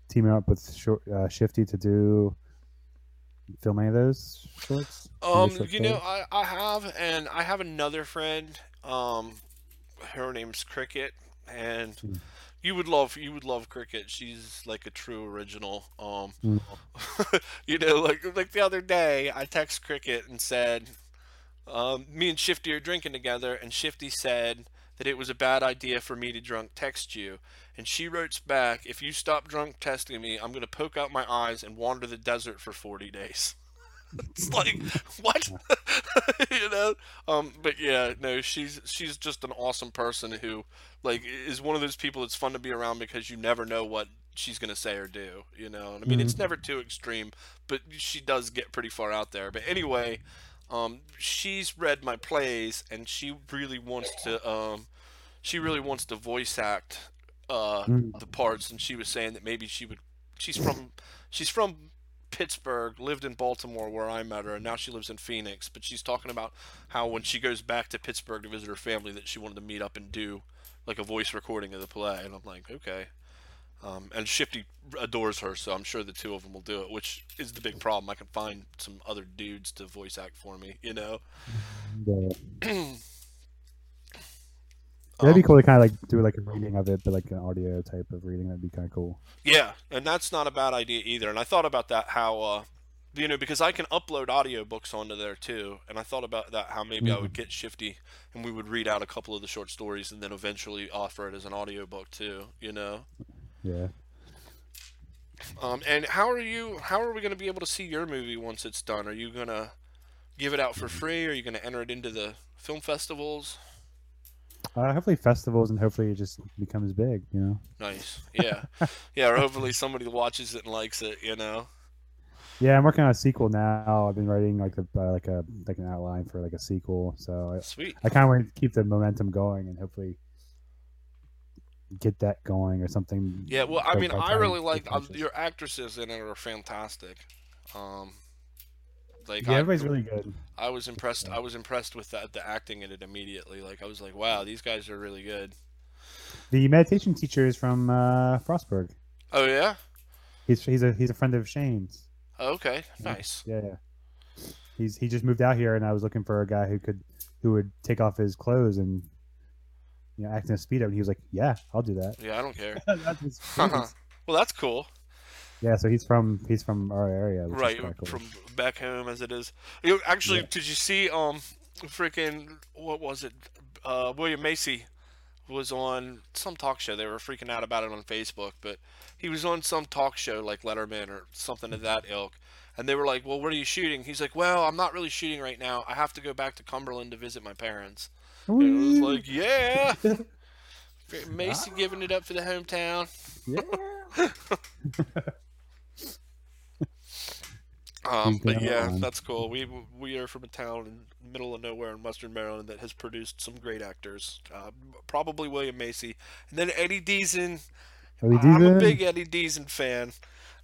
teaming up with short, uh, Shifty to do film any of those shorts? Um, short you know. I, I have, and I have another friend. Um, her name's Cricket, and Hmm. you would love you would love Cricket. She's like a true original. Um, Mm. you know, like like the other day, I text Cricket and said, um, me and Shifty are drinking together, and Shifty said that it was a bad idea for me to drunk text you. And she wrote back, if you stop drunk texting me, I'm gonna poke out my eyes and wander the desert for 40 days. it's like what? You know? Um but yeah no she's she's just an awesome person who like is one of those people that's fun to be around because you never know what she's gonna say or do you know? And i mean it's never too extreme but she does get pretty far out there. But anyway um she's read my plays and she really wants to um she really wants to voice act uh Mm. the parts and she was saying that maybe she would she's from she's from Pittsburgh, lived in Baltimore where I met her, and now she lives in Phoenix. But she's talking about how when she goes back to Pittsburgh to visit her family, that she wanted to meet up and do like a voice recording of the play. And I'm like, okay. Um, and Shifty adores her, so I'm sure the two of them will do it, which is the big problem. I can find some other dudes to voice act for me, you know. Yeah. That'd be Um, cool to kind of like do like a reading of it, but like an audio type of reading. That'd be kind of cool. Yeah, and that's not a bad idea either. And I thought about that how uh you know, because I can upload audiobooks onto there too, and I thought about that how maybe I would get Shifty and we would read out a couple of the short stories and then eventually offer it as an audiobook too, you know. Yeah. Um and how are you how are we going to be able to see your movie once it's done? Are you going to give it out for free? Are you going to enter it into the film festivals? Uh, hopefully festivals and hopefully it just becomes big. You know. Nice. Yeah. yeah, or hopefully somebody watches it and likes it, you know. Yeah, I'm working on a sequel now. I've been writing like a uh, like a like an outline for like a sequel. So Sweet. I, I kind of want to keep the momentum going and hopefully get that going or something. Yeah, well, I mean, I really like um, your actresses in it are fantastic. Um, like Yeah, I, everybody's really good. I was impressed. I was impressed with that the acting in it immediately. Like I was like, wow, these guys are really good. The meditation teacher is from uh, Frostburg. Oh yeah. He's he's a he's a friend of Shane's. Oh, okay. Nice. Yeah, yeah. He's he just moved out here, and I was looking for a guy who could who would take off his clothes and you know act in a speedo, and he was like, "Yeah, I'll do that." Yeah, I don't care. That's face. well, that's cool. yeah, so he's from he's from our area, right cool. from back home as it is. You actually, Yeah. did you see um, freaking what was it? Uh, William Macy was on some talk show. They were freaking out about it on Facebook, but he was on some talk show like Letterman or something of that ilk. And they were like, "Well, what are you shooting?" He's like, "Well, I'm not really shooting right now. I have to go back to Cumberland to visit my parents." And it was like, "Yeah." Macy giving it up for the hometown. yeah. Um, but yeah, on. that's cool. We we are from a town in the middle of nowhere in Western Maryland that has produced some great actors. Uh, probably William Macy, and then Eddie Deezen. Eddie I'm a big Eddie Deezen fan,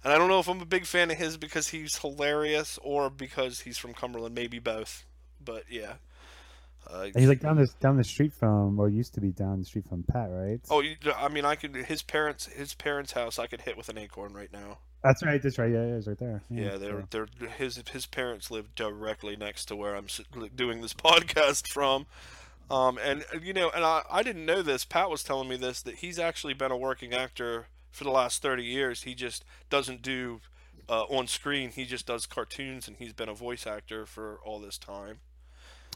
and I don't know if I'm a big fan of his because he's hilarious or because he's from Cumberland. Maybe both. But yeah. Uh, he's like down this down the street from, or used to be down the street from Pat, right? oh, you, I mean, I could his parents his parents' house. I could hit with an acorn right now. that's right. That's right. Yeah, yeah, it's right there. Yeah, they're so- they're his his parents live directly next to where I'm doing this podcast from. Um, and you know, and I, I didn't know this. Pat was telling me this that he's actually been a working actor for the last thirty years. He just doesn't do uh, on screen. He just does cartoons, and he's been a voice actor for all this time.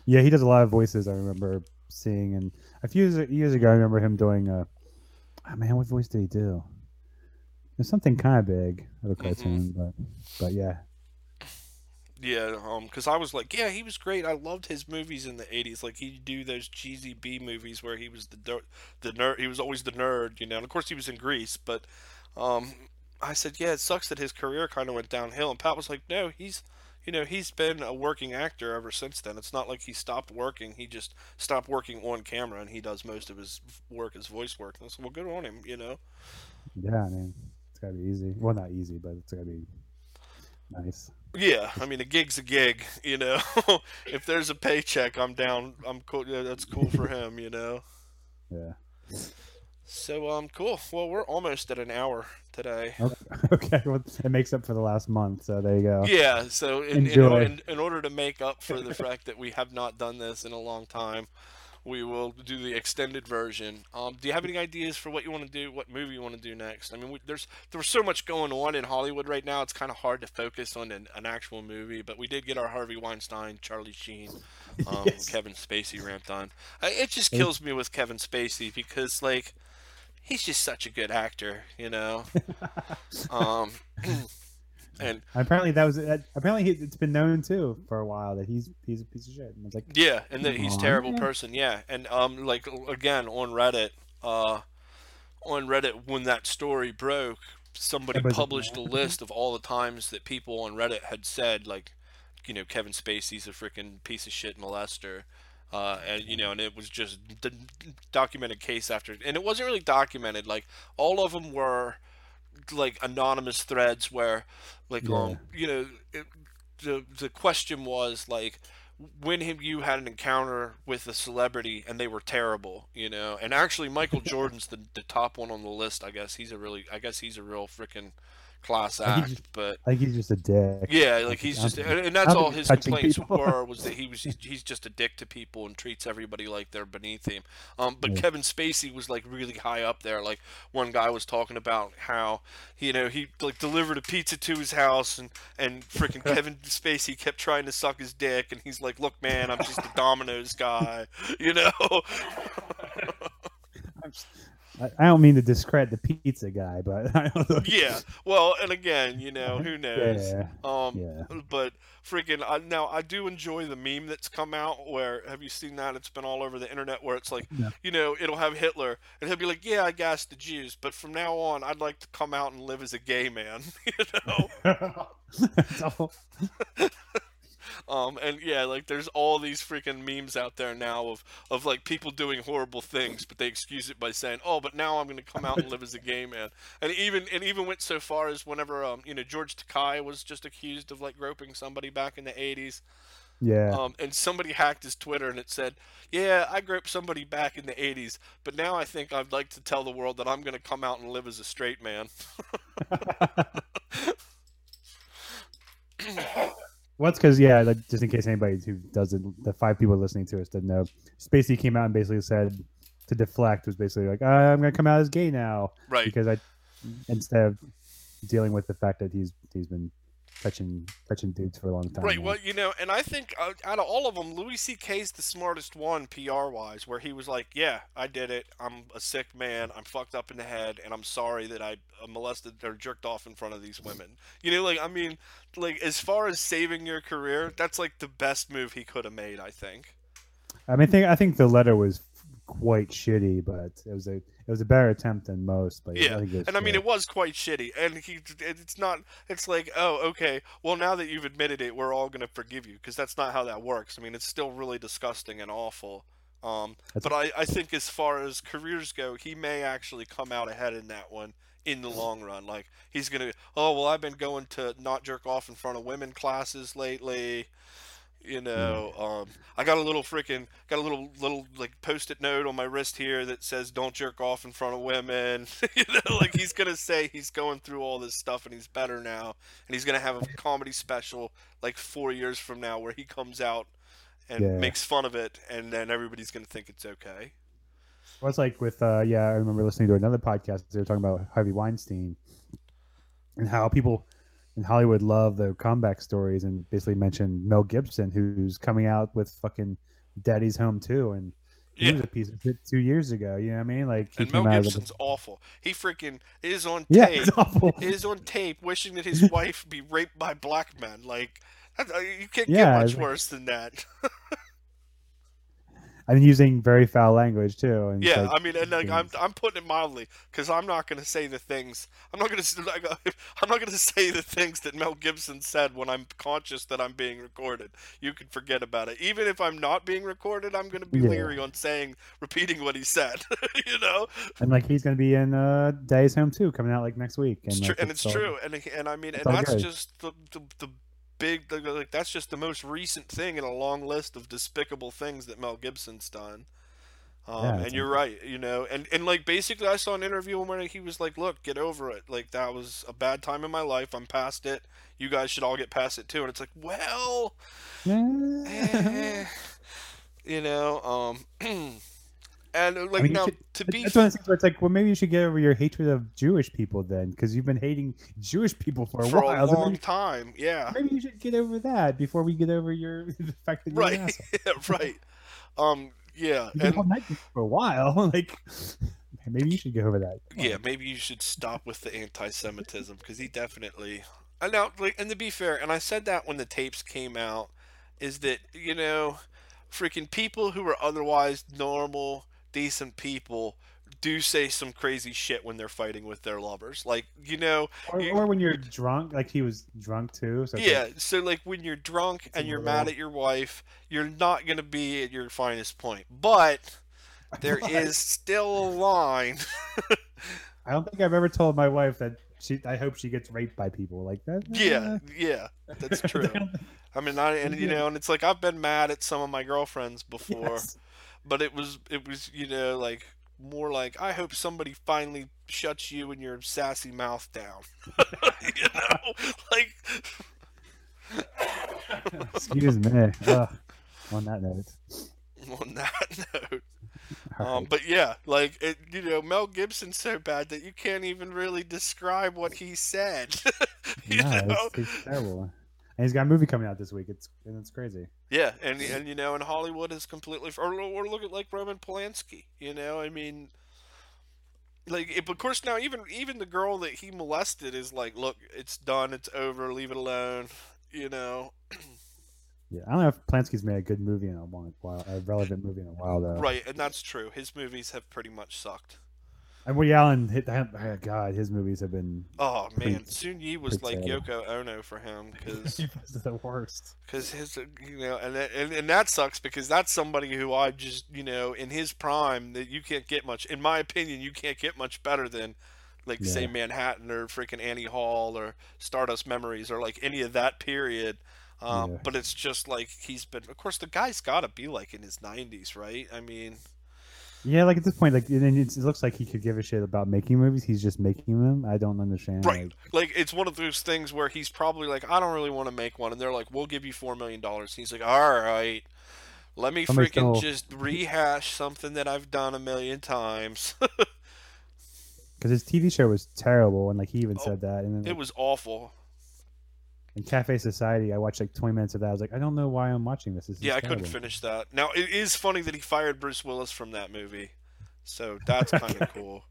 Yeah, he does a lot of voices. I remember seeing, and a few years, years ago, I remember him doing a. Oh man, what voice did he do? There's something kind of big of a Mhm. but but yeah, Yeah, um, because I was like, yeah, he was great. I loved his movies in the '80s. Like he'd do those cheesy B movies where he was the the nerd. He was always the nerd, you know. And of course, he was in Grease. But um, I said, yeah, it sucks that his career kind of went downhill. And Pat was like, no, he's, you know, he's been a working actor ever since then. It's not like he stopped working. He just stopped working on camera, and he does most of his work as voice work. And said, well, good on him, you know. yeah. I mean, it's gotta be easy. Well, not easy, but it's gotta be nice. Yeah, I mean a gig's a gig, you know. if there's a paycheck, I'm down. I'm cool. Yeah, that's cool for him, you know. Yeah. So um, cool. Well, we're almost at an hour today. Okay. okay. Well, it makes up for the last month, so there you go. Yeah. So in, in, Enjoy. in, in order to make up for the fact that we have not done this in a long time, we will do the extended version. Um, do you have any ideas for what you want to do? What movie you want to do next? I mean, we, there's there's so much going on in Hollywood right now. It's kind of hard to focus on an, an actual movie. But we did get our Harvey Weinstein, Charlie Sheen, um, Yes. Kevin Spacey ramped on. It just kills me with Kevin Spacey because like he's just such a good actor, you know. um, and Apparently, that was apparently he- it's been known too for a while that he's he's a piece of shit. And it's like, yeah, and that he's terrible person. Yeah, and um, like again on Reddit, uh, on Reddit when that story broke, somebody published a list of all the times that people on Reddit had said like, you know, Kevin Spacey's a freaking piece of shit molester. Uh, and you know, and it was just d- documented case after, and it wasn't really documented. Like all of them were like anonymous threads where, like, um, you know, it, the the question was like, when him you had an encounter with a celebrity and they were terrible, you know. And actually, Michael Jordan's the the top one on the list. I guess he's a really, I guess he's a real freaking class act. he's- But I think he's just a dick. yeah, like he's just, and that's all his complaints people. were was that he was he's, just a dick to people and treats everybody like they're beneath him. Um, but Yeah. Kevin Spacey was like really high up there. Like one guy was talking about how you know he like delivered a pizza to his house and and freaking Kevin Spacey kept trying to suck his dick and he's like, look man, I'm just a Domino's guy, you know. I'm I, I don't mean to discredit the pizza guy, but I don't know. yeah. Well, and again, you know, who knows. Yeah. Um, Yeah. but freaking I, now I do enjoy the meme that's come out where have you seen that it's been all over the internet where it's like No. you know it'll have Hitler and he'll be like yeah I gassed the Jews but from now on I'd like to come out and live as a gay man you know. Um and yeah like there's all these freaking memes out there now of of like people doing horrible things but they excuse it by saying oh but now I'm gonna come out and live as a gay man and even and even went so far as whenever um you know George Takei was just accused of like groping somebody back in the 80s Yeah. Um, and somebody hacked his Twitter and it said, "Yeah, I groped somebody back in the '80s, but now I think I'd like to tell the world that I'm going to come out and live as a straight man." Well, it's because yeah, like, just in case anybody who doesn't, the five people listening to us didn't know, Spacey came out and basically said to deflect was basically like, uh, I'm gonna come out as gay now right. because I, instead of dealing with the fact that he's he's been touching touching dudes for a long time. Right. now. Well, you know, and I think uh, out of all of them, Louis C.K. is the smartest one PR wise, where he was like, "Yeah, I did it. I'm a sick man. I'm fucked up in the head, and I'm sorry that I uh, molested or jerked off in front of these women." You know, like I mean, like as far as saving your career, that's like the best move he could have made. I think. I mean, I think I think the letter was quite shitty, but it was a it was a better attempt than most. But Yeah, I think it was And I mean, it was quite shitty. And he, it's not. It's like, oh, okay. Well, now that you've admitted it, we're all gonna forgive you because that's not how that works. I mean, it's still really disgusting and awful. Um, but I, I think as far as careers go, he may actually come out ahead in that one in the long run. Like he's gonna, oh well, I've been going to not jerk off in front of women classes lately. You know, um, I got a little freaking got a little little like post-it note on my wrist here that says "Don't jerk off in front of women." you know, like he's gonna say he's going through all this stuff and he's better now, and he's gonna have a comedy special like four years from now where he comes out and Yeah. makes fun of it, and then everybody's gonna think it's okay. Well, it's like with uh, yeah, I remember listening to another podcast. They were talking about Harvey Weinstein and how people in Hollywood love the comeback stories, and basically mentioned Mel Gibson, who's coming out with fucking Daddy's Home too, and he Yeah. was a piece of shit two years ago. You know what I mean? Like And Mel came out as Gibson's awful. He freaking is on yeah, tape. it's awful. is on tape wishing that his wife be raped by black men. Like, uh, you can't Yeah, get much worse than that. and using very foul language too. And yeah, like, I mean, and like, I'm I'm putting it mildly because I'm not going to say the things. I'm not going to like, I'm not going to say the things that Mel Gibson said when I'm conscious that I'm being recorded. You can forget about it. Even if I'm not being recorded, I'm going to be Yeah. leery on saying repeating what he said. you know, and like he's gonna be in uh, Daddy's Home too, coming out like next week. And, it's true, like, and it's all- true, and and I mean, and that's good. just the, the the big like that's just the most recent thing in a long list of despicable things that Mel Gibson's done. Um, Yeah, and you're right, you know, and and like basically, I saw an interview where he was like, "Look, get over it. Like that was a bad time in my life. I'm past it. You guys should all get past it too." And it's like, well, eh, you know, um, and uh, like mean, now should- to be That's one of the things where it's like, well, maybe you should get over your hatred of Jewish people then, because you've been hating Jewish people for a for while. a long maybe, time, yeah. maybe you should get over that before we get over your the fact that you're an right asshole. yeah, right um yeah and for a while. like, maybe you should get over that. Come yeah on. maybe you should stop with the anti-semitism because he definitely i know like and to be fair and i said that when the tapes came out is that you know freaking people who are otherwise normal decent people do say some crazy shit when they're fighting with their lovers like you know Or, you- or when you're drunk, like he was drunk too. So yeah, like, so like when you're drunk and you're mad at your wife, you're not gonna be at your finest point. But there But- still a line. I don't think I've ever told my wife that she. I hope she gets raped by people like that. Yeah, uh, yeah, that's true. I mean, I and you know, and it's like I've been mad at some of my girlfriends before, Yes. But it was it was you know like more like I hope somebody finally shuts you and your sassy mouth down. you know, like Excuse me. Ugh. On that note. on that note. Um, but yeah, like it, you know, Mel Gibson's so bad that you can't even really describe what he said. you no, know? it's, it's terrible. And he's got a movie coming out this week. It's and it's crazy. Yeah, and and you know, and Hollywood is completely or, or look at like Roman Polanski. You know, I mean, like if, of course now even even the girl that he molested is like, look, it's done, it's over, leave it alone. You know, Yeah, I don't know if Polanski's made a good movie in a while, a relevant movie in a while though. right? And that's true. His movies have pretty much sucked. And Woody Allen hit that. Oh God, his movies have been. Oh man, Pretty- Soon Yi was like sad. Yoko Ono for him because. he was the worst. because his you know and, that- and and that sucks because that's somebody who I just you know in his prime that you can't get much in my opinion you can't get much better than like say Manhattan or freaking Annie Hall or Stardust Memories or like any of that period um, Yeah. but it's just like he's been of course the guy's got to be like in his 90s right I mean Yeah, like at this point, like and it looks like he could give a shit about making movies. He's just making them. I don't understand. right like- like it's one of those things where he's probably like I don't really want to make one and they're like we'll give you 4 million dollars he's like all right let me freaking just rehash something that I've done a million times. because his TV show was terrible, and like he even Oh, said that. And then it was awful. In Cafe Society, I watched like 20 minutes of that. I was like, I don't know why I'm watching this. this Yeah, I couldn't finish that. Now it is funny that he fired Bruce Willis from that movie, so that's kind of cool.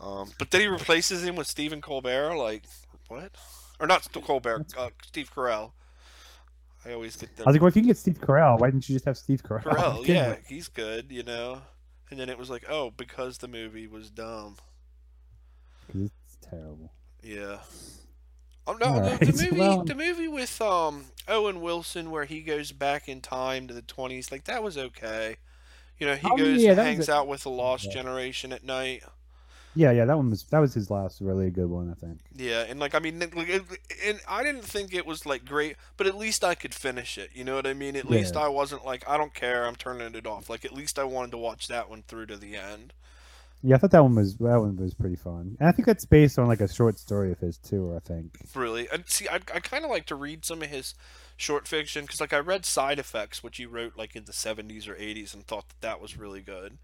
Um, but then he replaces him with Stephen Colbert. Like what? Or not Colbert? Uh, Steve Carell. I always get I was like, well, if you can get Steve Carell, why didn't you just have Steve Carell? Carell. Yeah, with? he's good. You know. And then it was like, oh, because the movie was dumb. it's terrible. Yeah. Oh no, the, the movie, well- the movie with um Owen Wilson where he goes back in time to the twenties, like that was okay. You know, he Oh, goes yeah, and that was hangs a- out with the Lost yeah. Generation at night. Yeah, yeah, that one was that was his last really good one, I think. Yeah, and like I mean, like, it, and I didn't think it was like great, but at least I could finish it. You know what I mean? At least I wasn't like I don't care, I'm turning it off. Like at least I wanted to watch that one through to the end. Yeah, I thought that one was that one was pretty fun, and I think that's based on like a short story of his too. I think. Really, and see, I I kind of like to read some of his short fiction because like I read Side Effects, which he wrote like in the '70s or '80s, and thought that that was really good.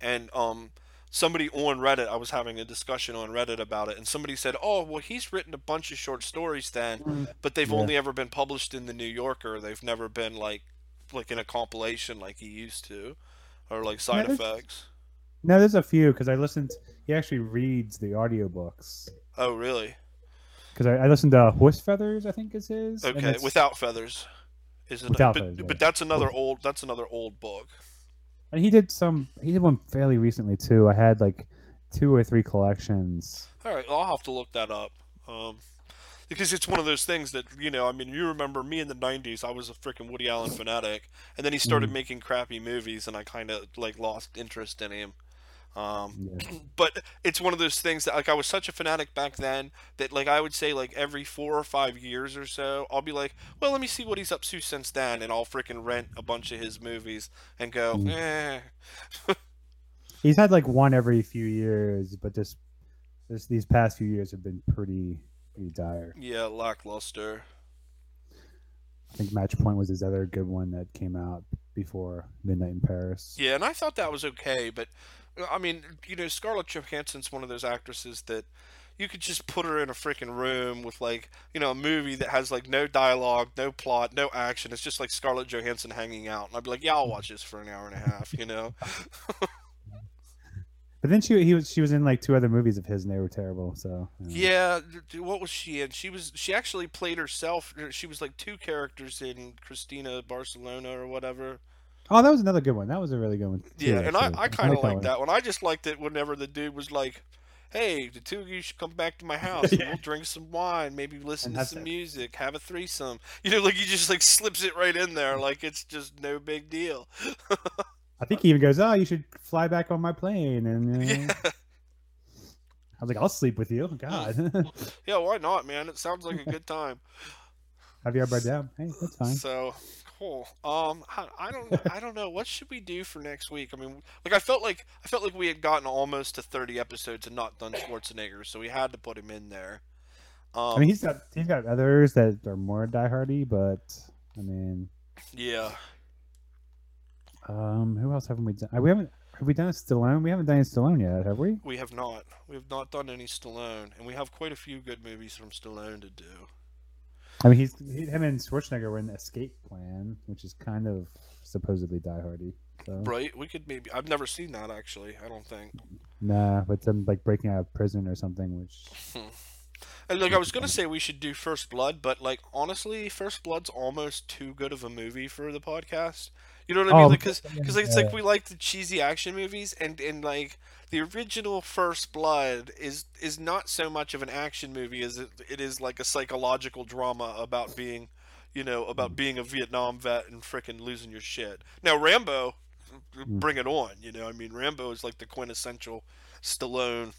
And um, somebody on Reddit, I was having a discussion on Reddit about it, and somebody said, "Oh, well, he's written a bunch of short stories then, but they've Yeah. only ever been published in the New Yorker. They've never been like like in a compilation like he used to, or like Side there's- Effects." No, there's a few because I listened. He actually reads the audiobooks Oh, really? because I, I listened to Horse Feathers. I think is his. Okay, without feathers. Is it? Without but, Feathers, but that's another old. That's another old book. And he did some. He did one fairly recently too. I had like two or three collections. All right, I'll have to look that up. Um, because it's one of those things that you know. I mean, you remember me in the '90s? I was a freaking Woody Allen fanatic, and then he started Mhm. making crappy movies, and I kind of like lost interest in him. Um, Yeah. but it's one of those things that like I was such a fanatic back then that like I would say like every four or five years or so I'll be like, well, let me see what he's up to since then, and I'll freaking rent a bunch of his movies and go, Mm. eh. He's had like one every few years, but just this these past few years have been pretty pretty dire. yeah, lackluster. I think Match Point was his other good one that came out before Midnight in Paris. Yeah, and I thought that was okay, but I mean, you know, Scarlett Johansson's one of those actresses that you could just put her in a freaking room with like, you know, a movie that has like no dialogue, no plot, no action. It's just like Scarlett Johansson hanging out, and I'd be like, yeah, I'll watch this for an hour and a half, you know. But then she he was she was in like two other movies of his and they were terrible. So Yeah, what was she in? She was she actually played herself. uh, She was like two characters in Cristina Barcelona or whatever. Oh, that was another good one. That was a really good one. too, Yeah, and I, actually. I kind of like that one. I just liked it whenever the dude was like, "Hey, the two of you should come back to my house and we'll drink some wine, maybe listen And to some sex." music, have a threesome." You know, like he just like slips it right in there, like it's just no big deal. I think he even goes, "Oh, you should fly back on my plane." And uh, Yeah, I was like, I'll sleep with you. God. Yeah, why not, man? It sounds like a good time. Javier Bardem. Hey, that's fine. So cool. Um, I, I don't, I don't know. What should we do for next week? I mean, like I felt like I felt like we had gotten almost to thirty episodes and not done Schwarzenegger, so we had to put him in there. Um, I mean, he's got he's got others that are more diehardy, but I mean, yeah, um, who else haven't we done? We haven't have we done a Stallone? We haven't done Stallone yet, have we? we have not. We have not done any Stallone, and we have quite a few good movies from Stallone to do. I mean, he's he, him and Schwarzenegger were in Escape Plan, which is kind of supposedly diehardy. So Right? We could maybe. I've never seen that actually. I don't think. nah, but them like breaking out of prison or something, which And like I was gonna say, we should do First Blood, but like honestly, First Blood's almost too good of a movie for the podcast. You know what I mean? Oh, Because because like, it's like we like the cheesy action movies, and and like the original First Blood is is not so much of an action movie as it, it is like a psychological drama about being, you know, about being a Vietnam vet and frickin' losing your shit. Now Rambo, mm. bring it on. You know, I mean Rambo is like the quintessential Stallone,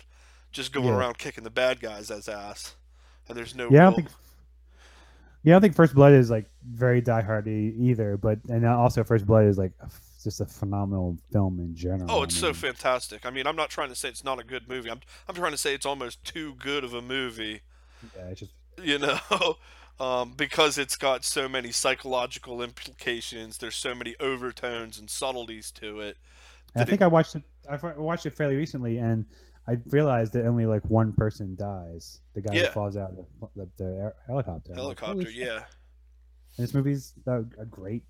just going Yeah. around kicking the bad guys' as ass, and there's no yeah, real. don't think. Yeah, I don't think First Blood is like very diehardy either, but and also First Blood is like just a phenomenal film in general. Oh, it's I so fantastic. I mean, I'm not trying to say it's not a good movie. I'm I'm trying to say it's almost too good of a movie, Yeah, it's just you know, um, because it's got so many psychological implications. There's so many overtones and subtleties to it. I think I watched it. I watched it fairly recently, and I realized that only like one person dies. The guy Yeah. who falls out of the, the, the air- helicopter. Like, Helicopter, yeah, And this movie's a, a great,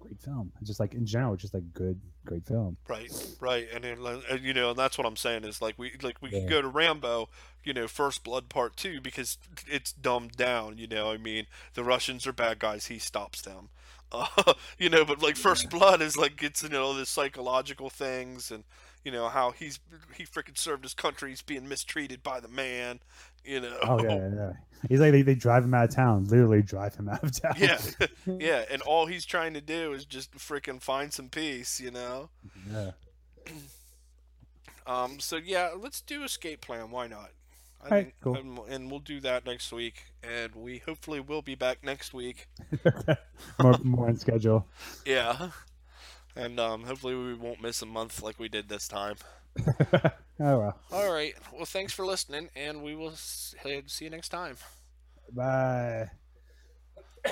great film. It's just like in general, it's just like good, great film. right, right, and, then, and you know, and that's what I'm saying is like we like we Yeah. could go to Rambo, you know, First Blood Part Two because it's dumbed down. You know, I mean, the Russians are bad guys. He stops them. Uh, you know, but like First Blood is like gets you know the psychological things and you know how he's he freaking served his country. He's being mistreated by the man. You know. Oh yeah, yeah. He's like they, they drive him out of town. Literally drive him out of town. Yeah, yeah, and all he's trying to do is just freaking find some peace, you know. yeah. Um, so yeah, let's do escape plan. Why not? I think, cool. and, and we'll do that next week, and we hopefully will be back next week. more more on schedule. Yeah, and um, hopefully we won't miss a month like we did this time. oh well. All right. Well, thanks for listening, and we will see you next time. Bye.